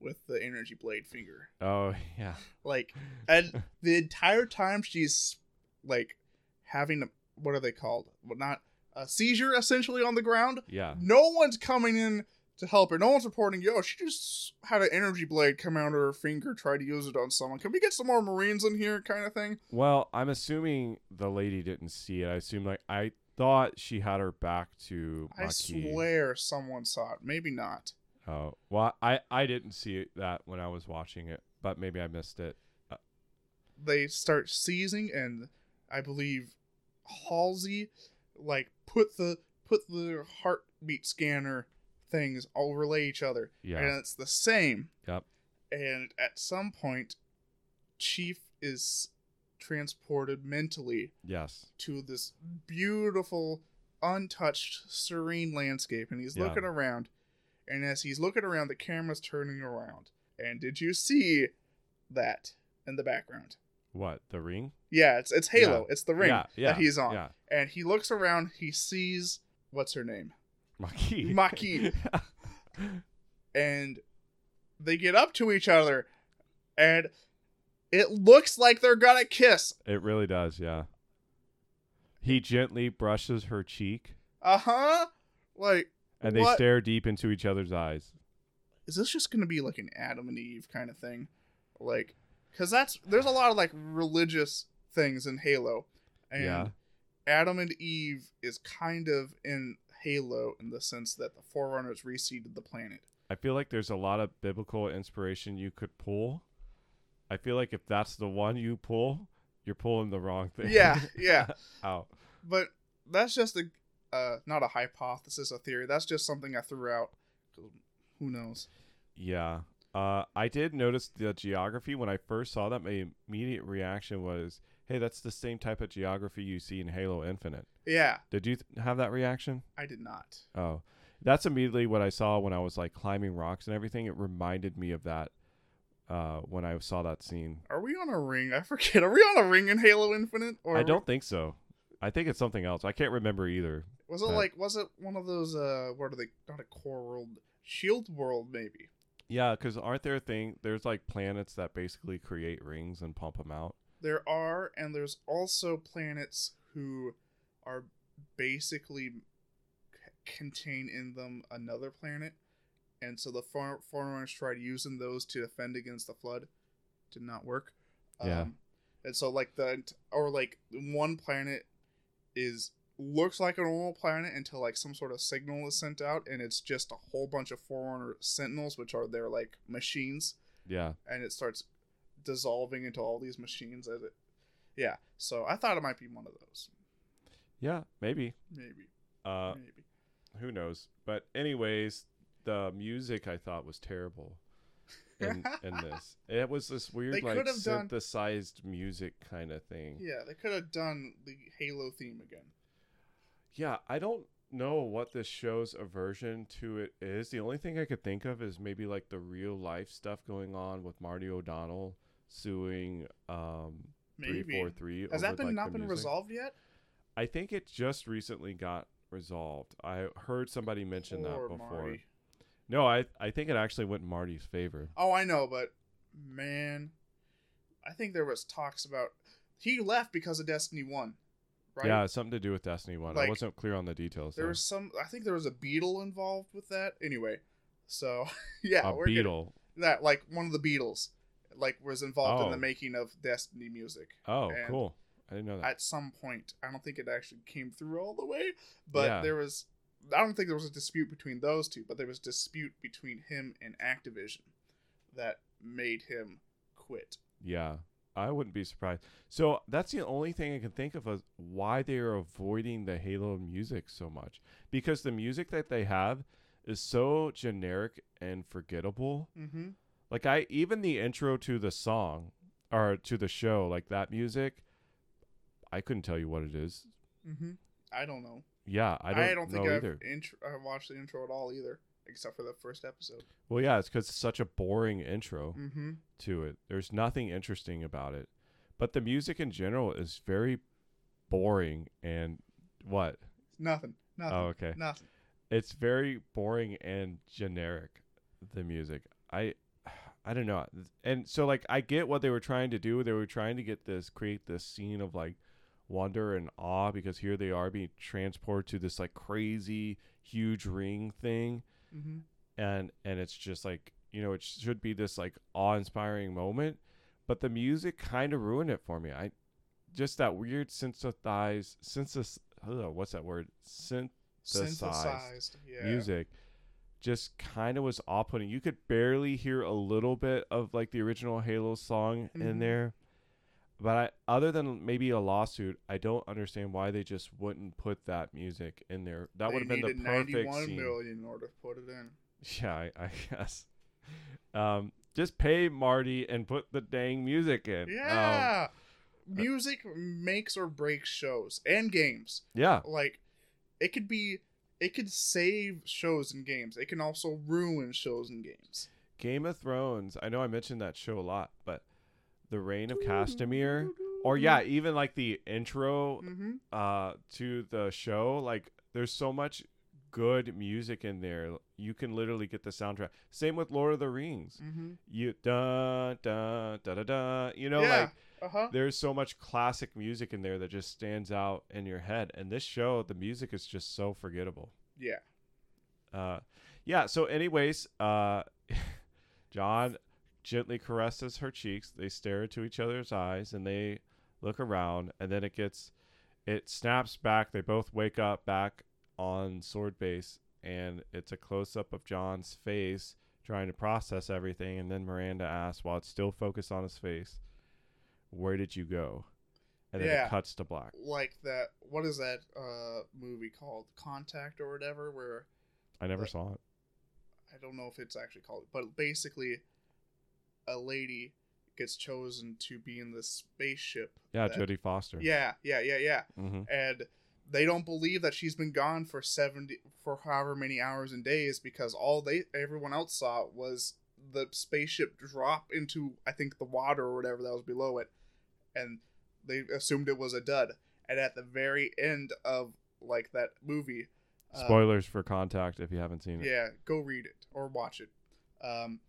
with the energy blade finger. Oh yeah. Like, and the entire time she's like having a, what are they called? Well, not a seizure essentially on the ground. Yeah. No one's coming in to help her. No one's reporting, yo, she just had an energy blade come out of her finger, try to use it on someone. Can we get some more Marines in here, kind of thing? Well, I'm assuming the lady didn't see it. I assume like I thought she had her back to I swear someone saw it. Maybe not. Oh well, I I didn't see that when I was watching it, but maybe I missed it. Uh, they start seizing, and I believe Halsey like put the put the heartbeat scanner things overlay each other, Yeah. and it's the same. Yep. And at some point, Chief is transported mentally Yes. to this beautiful, untouched, serene landscape, and he's Yeah. looking around. And as he's looking around, the camera's turning around. And did you see that in the background? What the ring? Yeah, it's it's Halo. Yeah. It's the ring yeah, yeah, that he's on. Yeah. And he looks around. He sees what's her name, Makee. Makee. and they get up to each other, and it looks like they're gonna kiss. it really does. Yeah. He gently brushes her cheek, Uh huh. Like, and they What? stare deep into each other's eyes. is this just gonna be like an Adam and Eve kind of thing? Like, because that's there's a lot of like religious things in Halo, and Yeah. Adam and Eve is kind of in Halo in the sense that the Forerunners reseeded the planet. I feel like there's a lot of biblical inspiration you could pull. I feel like if that's the one you pull, you're pulling the wrong thing. Yeah, yeah. Out. But that's just a uh, not a hypothesis, a theory. That's just something I threw out. Who knows? Yeah. Uh, I did notice the geography when I first saw that. My immediate reaction was, "Hey, that's the same type of geography you see in Halo Infinite." Yeah, Did you th- have that reaction? I did not. Oh, that's immediately what I saw when I was like climbing rocks and everything. It reminded me of that uh, when I saw that scene. Are we on a ring? I forget. Are we on a ring in Halo Infinite? Or I don't think so. I think it's something else. I can't remember either. Was it but- like? Was it one of those? Uh, what are they? Not a core world. Shield world, maybe. Yeah, because aren't there a thing? There's like planets that basically create rings and pump them out. There are, and there's also planets who are basically c- contain in them another planet, and so the for- forerunners tried using those to defend against the flood. Did not work. Yeah. Um, and so like the or like one planet is looks like a normal planet until like some sort of signal is sent out, and it's just a whole bunch of forerunner sentinels, which are their like machines Yeah. and it starts dissolving into all these machines as it yeah so i thought it might be one of those Yeah, maybe. maybe Uh, maybe who knows? But anyways, the music I thought was terrible in in this. It was this weird They like have done- synthesized music kind of thing. yeah they could have done the halo theme again Yeah, I don't know what this show's aversion to it is. The only thing I could think of is maybe like the real life stuff going on with Marty O'Donnell suing um maybe 343 has that been like, not been music. resolved yet I think it just recently got resolved. I heard somebody mention that before. Marty. No, I I think it actually went in Marty's favor. oh i know but man i think there was talks about he left because of destiny 1 right Yeah, something to do with Destiny One. I wasn't clear on the details. there though. was some i think there was a Beatle involved with that anyway so yeah a we're getting- Beatle. that like one of the beatles like was involved in Oh. the making of destiny music Oh, and cool. I didn't know that. at some point. I don't think it actually came through all the way, but Yeah. there was. I don't think there was a dispute between those two, but there was dispute between him and Activision. that made him quit. Yeah, I wouldn't be surprised. So that's the only thing I can think of as why they are avoiding the Halo music so much. Because the music that they have is so generic and forgettable. Mm-hmm. Like I even the intro to the song or to the show, like that music, I couldn't tell you what it is. Mm-hmm. I don't know. Yeah, I don't, don't know think I've, intro- I've watched the intro at all either, except for the first episode. Well, yeah, it's because it's such a boring intro Mm-hmm. to it. There's nothing interesting about it, but the music in general is very boring and what? Nothing. Nothing. Oh, okay. Nothing. It's very boring and generic. The music, I, I don't know, and so like I get what they were trying to do. They were trying to get this create this scene of like wonder and awe because here they are being transported to this like crazy huge ring thing Mm-hmm. and and it's just like you know it should be this like awe-inspiring moment but the music kind of ruined it for me i just that weird synthesized synthesis ugh, what's that word synth Synthesized Synthesized. Yeah. music just kind of was off-putting you could barely hear a little bit of like the original halo song in Mhm. there but I, other than maybe a lawsuit i don't understand why they just wouldn't put that music in there that would have been the perfect 91 scene million in order to put it in. yeah, I, I guess. Um, just pay Marty and put the dang music in. Um, Yeah. Music makes or breaks shows and games. yeah. Like, it could be, it could save shows and games. It can also ruin shows and games. Game of Thrones. I know I mentioned that show a lot, but the Rains of Castamere, or yeah, even like the intro Mm-hmm. uh to the show, like there's so much good music in there. You can literally get the soundtrack. Same with Lord of the Rings. Mm-hmm. You da da da da da. You know, yeah. like uh huh. there's so much classic music in there that just stands out in your head. And this show the music is just so forgettable. Yeah. uh yeah so anyways uh john gently caresses her cheeks. They stare into each other's eyes and they look around. And then it gets it snaps back. They both wake up back on sword base and it's a close-up of john's face trying to process everything. And then miranda asks while it's still focused on his face where did you go and then Yeah. it cuts to black Like that. What is that uh movie called? Contact or whatever, where i never But- saw it I don't know if it's actually called, but basically, a lady gets chosen to be in this spaceship. yeah that- jodie foster Yeah, yeah, yeah, yeah. hmm And they don't believe that she's been gone for seventy for however many hours and days because all they everyone else saw was the spaceship drop into I think the water or whatever that was below it, and they assumed it was a dud. And at the very end of like that movie, uh, spoilers for contact if you haven't seen it yeah, go read it or watch it. Um,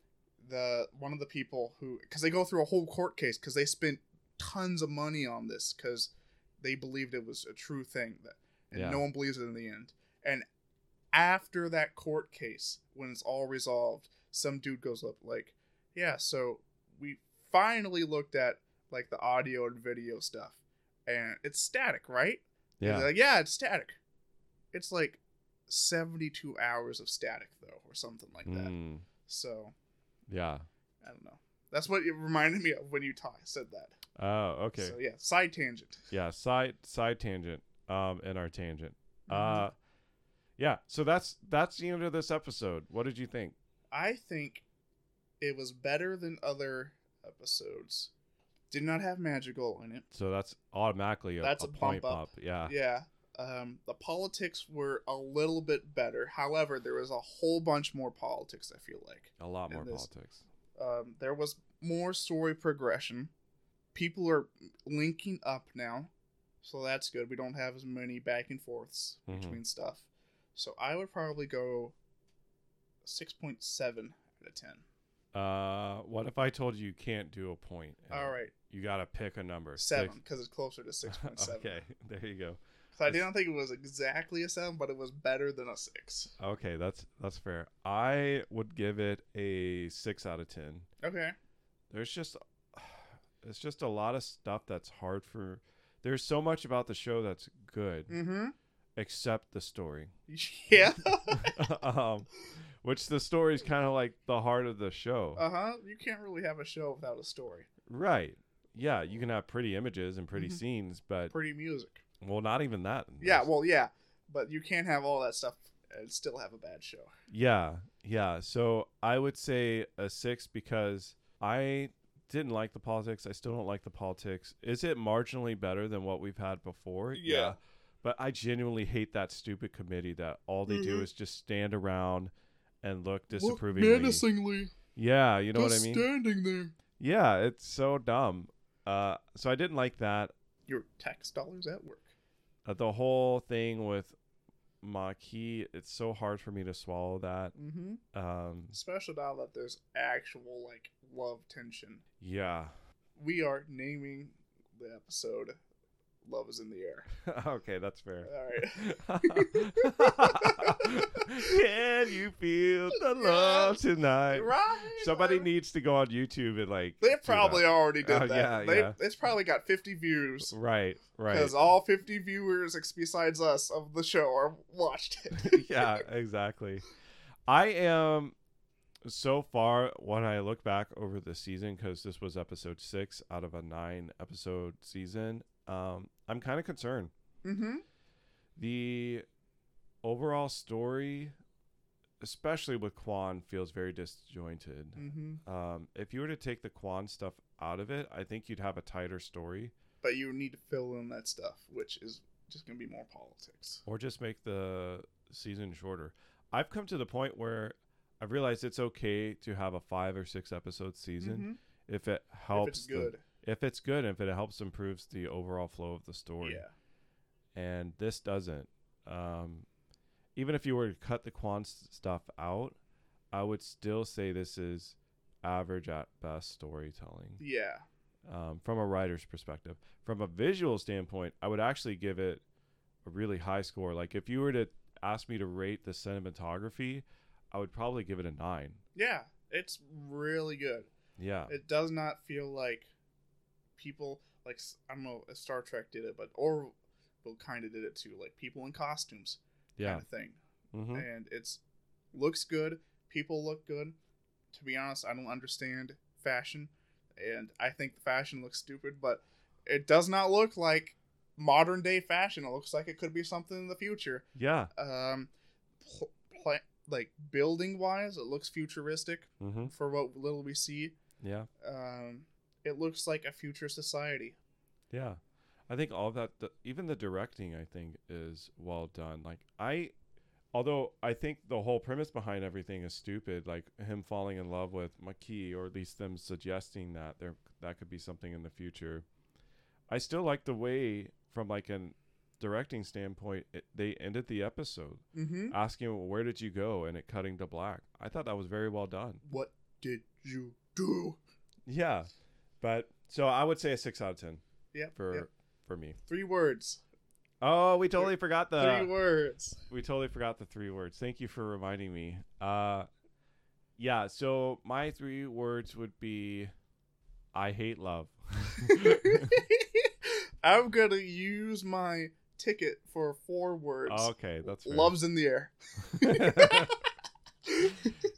the one of the people who because they go through a whole court case because they spent tons of money on this because they believed it was a true thing that and Yeah. no one believes it in the end. And after that court case, when it's all resolved, some dude goes up like, "Yeah, so we finally looked at like the audio and video stuff, and it's static, right?" Yeah like, yeah, it's static. It's like 72 hours of static, though, or something like that. Mm, So, yeah I don't know. That's what it reminded me of when you ta- said that. oh okay So, yeah, side tangent. yeah side side tangent um in our tangent Mhm. uh yeah so that's that's the end of this episode what did you think I think it was better than other episodes. Did not have magical in it. so that's automatically a, That's a a point up up. yeah Yeah. Um, the politics were a little bit better. However, there was a whole bunch more politics, I feel like. a lot more this. politics um, there was more story progression. People are linking up now, so that's good. We don't have as many back and forths Mhm. between stuff. So I would probably go six point seven out of ten. Uh what if i told you you can't do a point in All right, you gotta pick a number seven because it's closer to six point seven. okay there you go So I didn't think it was exactly a seven, but it was better than a six. okay that's that's fair i would give it a six out of ten Okay. there's just it's just a lot of stuff that's hard for there's so much about the show that's good Mm-hmm. except the story Yeah. um which the story is kind of like the heart of the show. Uh huh. You can't really have a show without a story. right. Yeah, you can have pretty images and pretty Mhm. scenes, but Pretty music. well, not even that. Yeah, well, yeah, but you can't have all that stuff and still have a bad show. Yeah, yeah. So I would say a six because I didn't like the politics. I still don't like the politics. Is it marginally better than what we've had before? Yeah. But I genuinely hate that stupid committee that all they do Mhm. is just stand around and look disapprovingly. menacingly, Yeah, you know what I mean? standing there. Yeah, it's so dumb. Uh, so I didn't like that. Your tax dollars at work. Uh, the whole thing with Makee, it's so hard for me to swallow that. Mm-hmm. Um, Especially now that there's actual like love tension. yeah. We are naming the episode "Love Is in the Air." okay, that's fair. All Can you feel the love tonight? right. Somebody right. needs to go on YouTube and like. They probably that. already did Oh, that. yeah, they, yeah. It's probably got 50 views. Right, right. Because all 50 viewers, besides us, of the show are watched it. yeah, exactly. I am so far when I look back over the season because this was episode six out of a nine episode season. Um, I'm kind of concerned. mm-hmm. The overall story, especially with Kwan, feels very disjointed. Mm-hmm. Um, if you were to take the Kwan stuff out of it, I think you'd have a tighter story, But you need to fill in that stuff, which is just going to be more politics. or just make the season shorter. I've come to the point where I've realized it's okay to have a five or six episode season Mhm. if it If helps. it's the- good. If it's good, if it helps improves the overall flow of the story. Yeah. and this doesn't. Um, even if you were to cut the Kwan stuff out, I would still say this is average at best storytelling Yeah. um, from a writer's perspective. From a visual standpoint, I would actually give it a really high score. Like if you were to ask me to rate the cinematography, I would probably give it a nine. Yeah. It's really good. Yeah, It does not feel like people, like, I don't know if Star Trek did it, but Orville kind of did it too. Like, people in costumes yeah, kind of thing. hmm and it's looks good. People look good. To be honest, I don't understand fashion, and I think the fashion looks stupid. But it does not look like modern day fashion. It looks like it could be something in the future. yeah, Um, pl- pla- like building wise, it looks futuristic hmm for what little we see. yeah. Um, it looks like a future society. Yeah, I think all of that, the, even the directing, I think is well done. Like I, although I think the whole premise behind everything is stupid, like him falling in love with Makee, or at least them suggesting that there that could be something in the future. I still like the way, from like an directing standpoint, it, they ended the episode Mm-hmm. asking, well, "Where did you go?" and it cutting to black. I thought that was very well done. What did you do? Yeah, but so I would say a six out of ten Yeah. for yeah. for me. Three words. Oh, we totally forgot the Three words. we totally forgot the three words. Thank you for reminding me. Uh yeah, so my three words would be I hate love. I'm gonna use my ticket for four words. okay, that's fair. Love's in the air.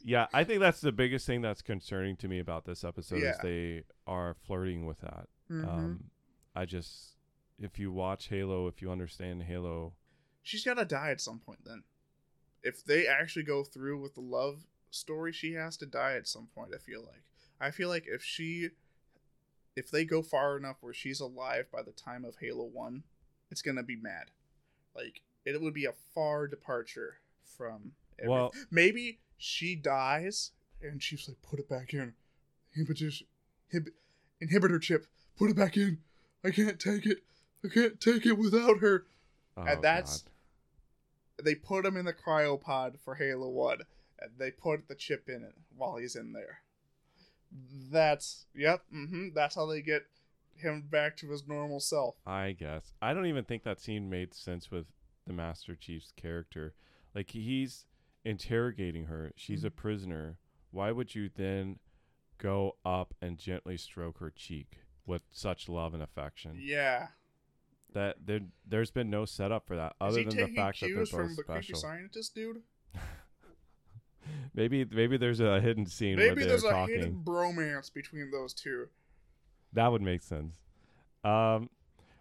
yeah, I think that's the biggest thing that's concerning to me about this episode is they are flirting with that. Mhm. Um I just if you watch Halo, if you understand Halo, She's gotta die at some point. Then, if they actually go through with the love story, she has to die at some point. I feel like. I feel like if she, if they go far enough where she's alive by the time of Halo One, it's gonna be mad. Like it would be a far departure from. Every- Well- maybe she dies and she's like, "Put it back in, inhibitor, inhib- inhibitor chip. Put it back in. I can't take it. I can't take it without her." oh, and that's God. they put him in the cryopod for Halo One, and they put the chip in it while he's in there. That's yep, hmm That's how they get him back to his normal self. I guess. I don't even think that scene made sense with the Master Chief's character. Like he's interrogating her. She's a prisoner. Why would you then go up and gently stroke her cheek with such love and affection? Yeah, That there there's been no setup for that, other than the fact that they're both from the creepy scientist dude? maybe maybe there's a hidden scene where Maybe there's a talking. hidden bromance between those two. That would make sense. Um,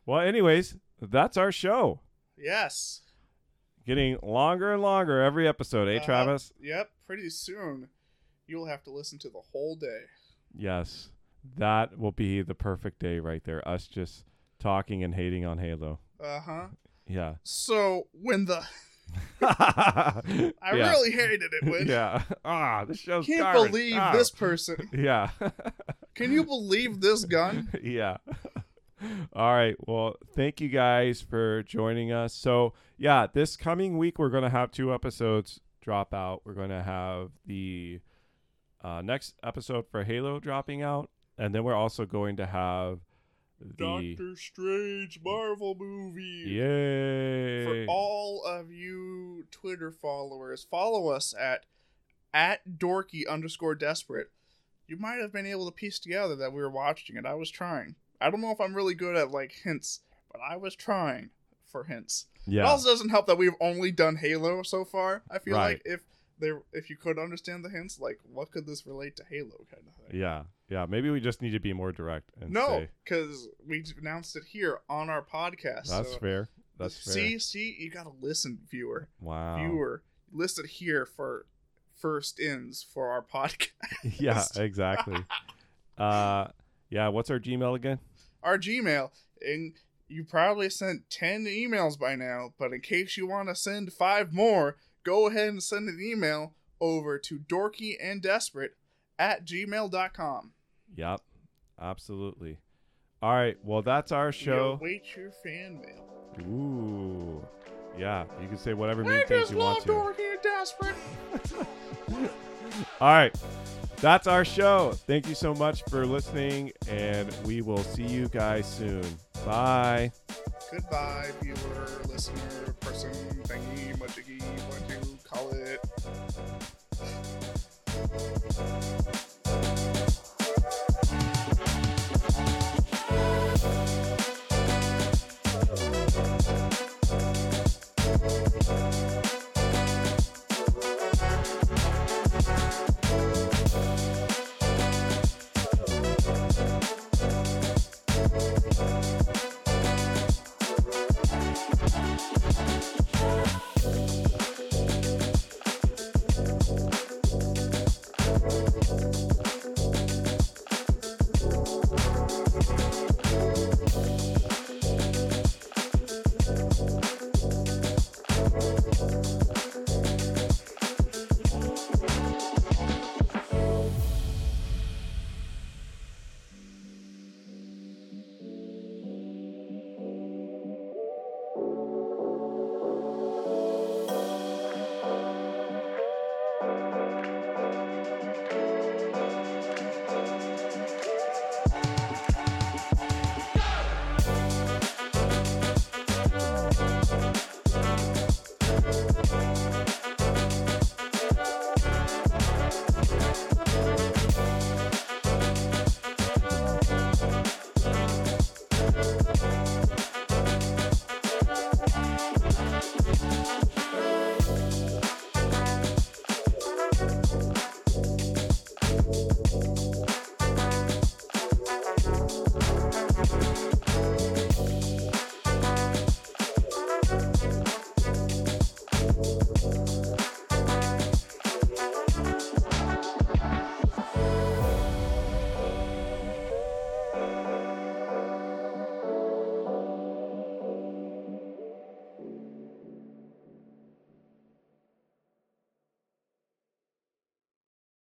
well, anyways, that's our show. Yes. Getting longer and longer every episode, eh, Uh-huh. Travis? Yep. Pretty soon, you'll have to listen to the whole day. Yes, that will be the perfect day right there. Us just talking and hating on Halo. Uh huh. Yeah. So when the I I really hated it when Yeah. Ah, this show's can't garbage. believe Ah. this person. Yeah. Can you believe this gun? yeah. All right. Well, thank you guys for joining us. So, yeah, this coming week we're going to have two episodes drop out. We're going to have the uh, next episode for Halo dropping out, and then we're also going to have the Doctor Strange Marvel movie. yay For all of you Twitter followers, follow us at at dorky underscore desperate. You might have been able to piece together that we were watching it. I was trying. I don't know if I'm really good at like hints, but I was trying for hints. Yeah. It also doesn't help that we've only done Halo so far. I feel Right. like if there if you could understand the hints, like what could this relate to Halo kind of thing. yeah yeah maybe we just need to be more direct and No, because we announced it here on our podcast. that's so fair that's fair See, see, you gotta listen, viewer. wow Viewer, listed here for first ins for our podcast. yeah exactly uh yeah what's our gmail again Our Gmail, and you probably sent ten emails by now. But in case you want to send five more, go ahead and send an email over to dorkyanddesperate at gmail.com. Yep, absolutely. All right, well that's our show. We await your fan mail. Ooh, yeah, you can say whatever mean I things just you want to love to. Dorky and Desperate. All right, that's our show. Thank you so much for listening, and we will see you guys soon. Bye. Goodbye, viewer, listener, person, thingy, mudjiggy, what you call it.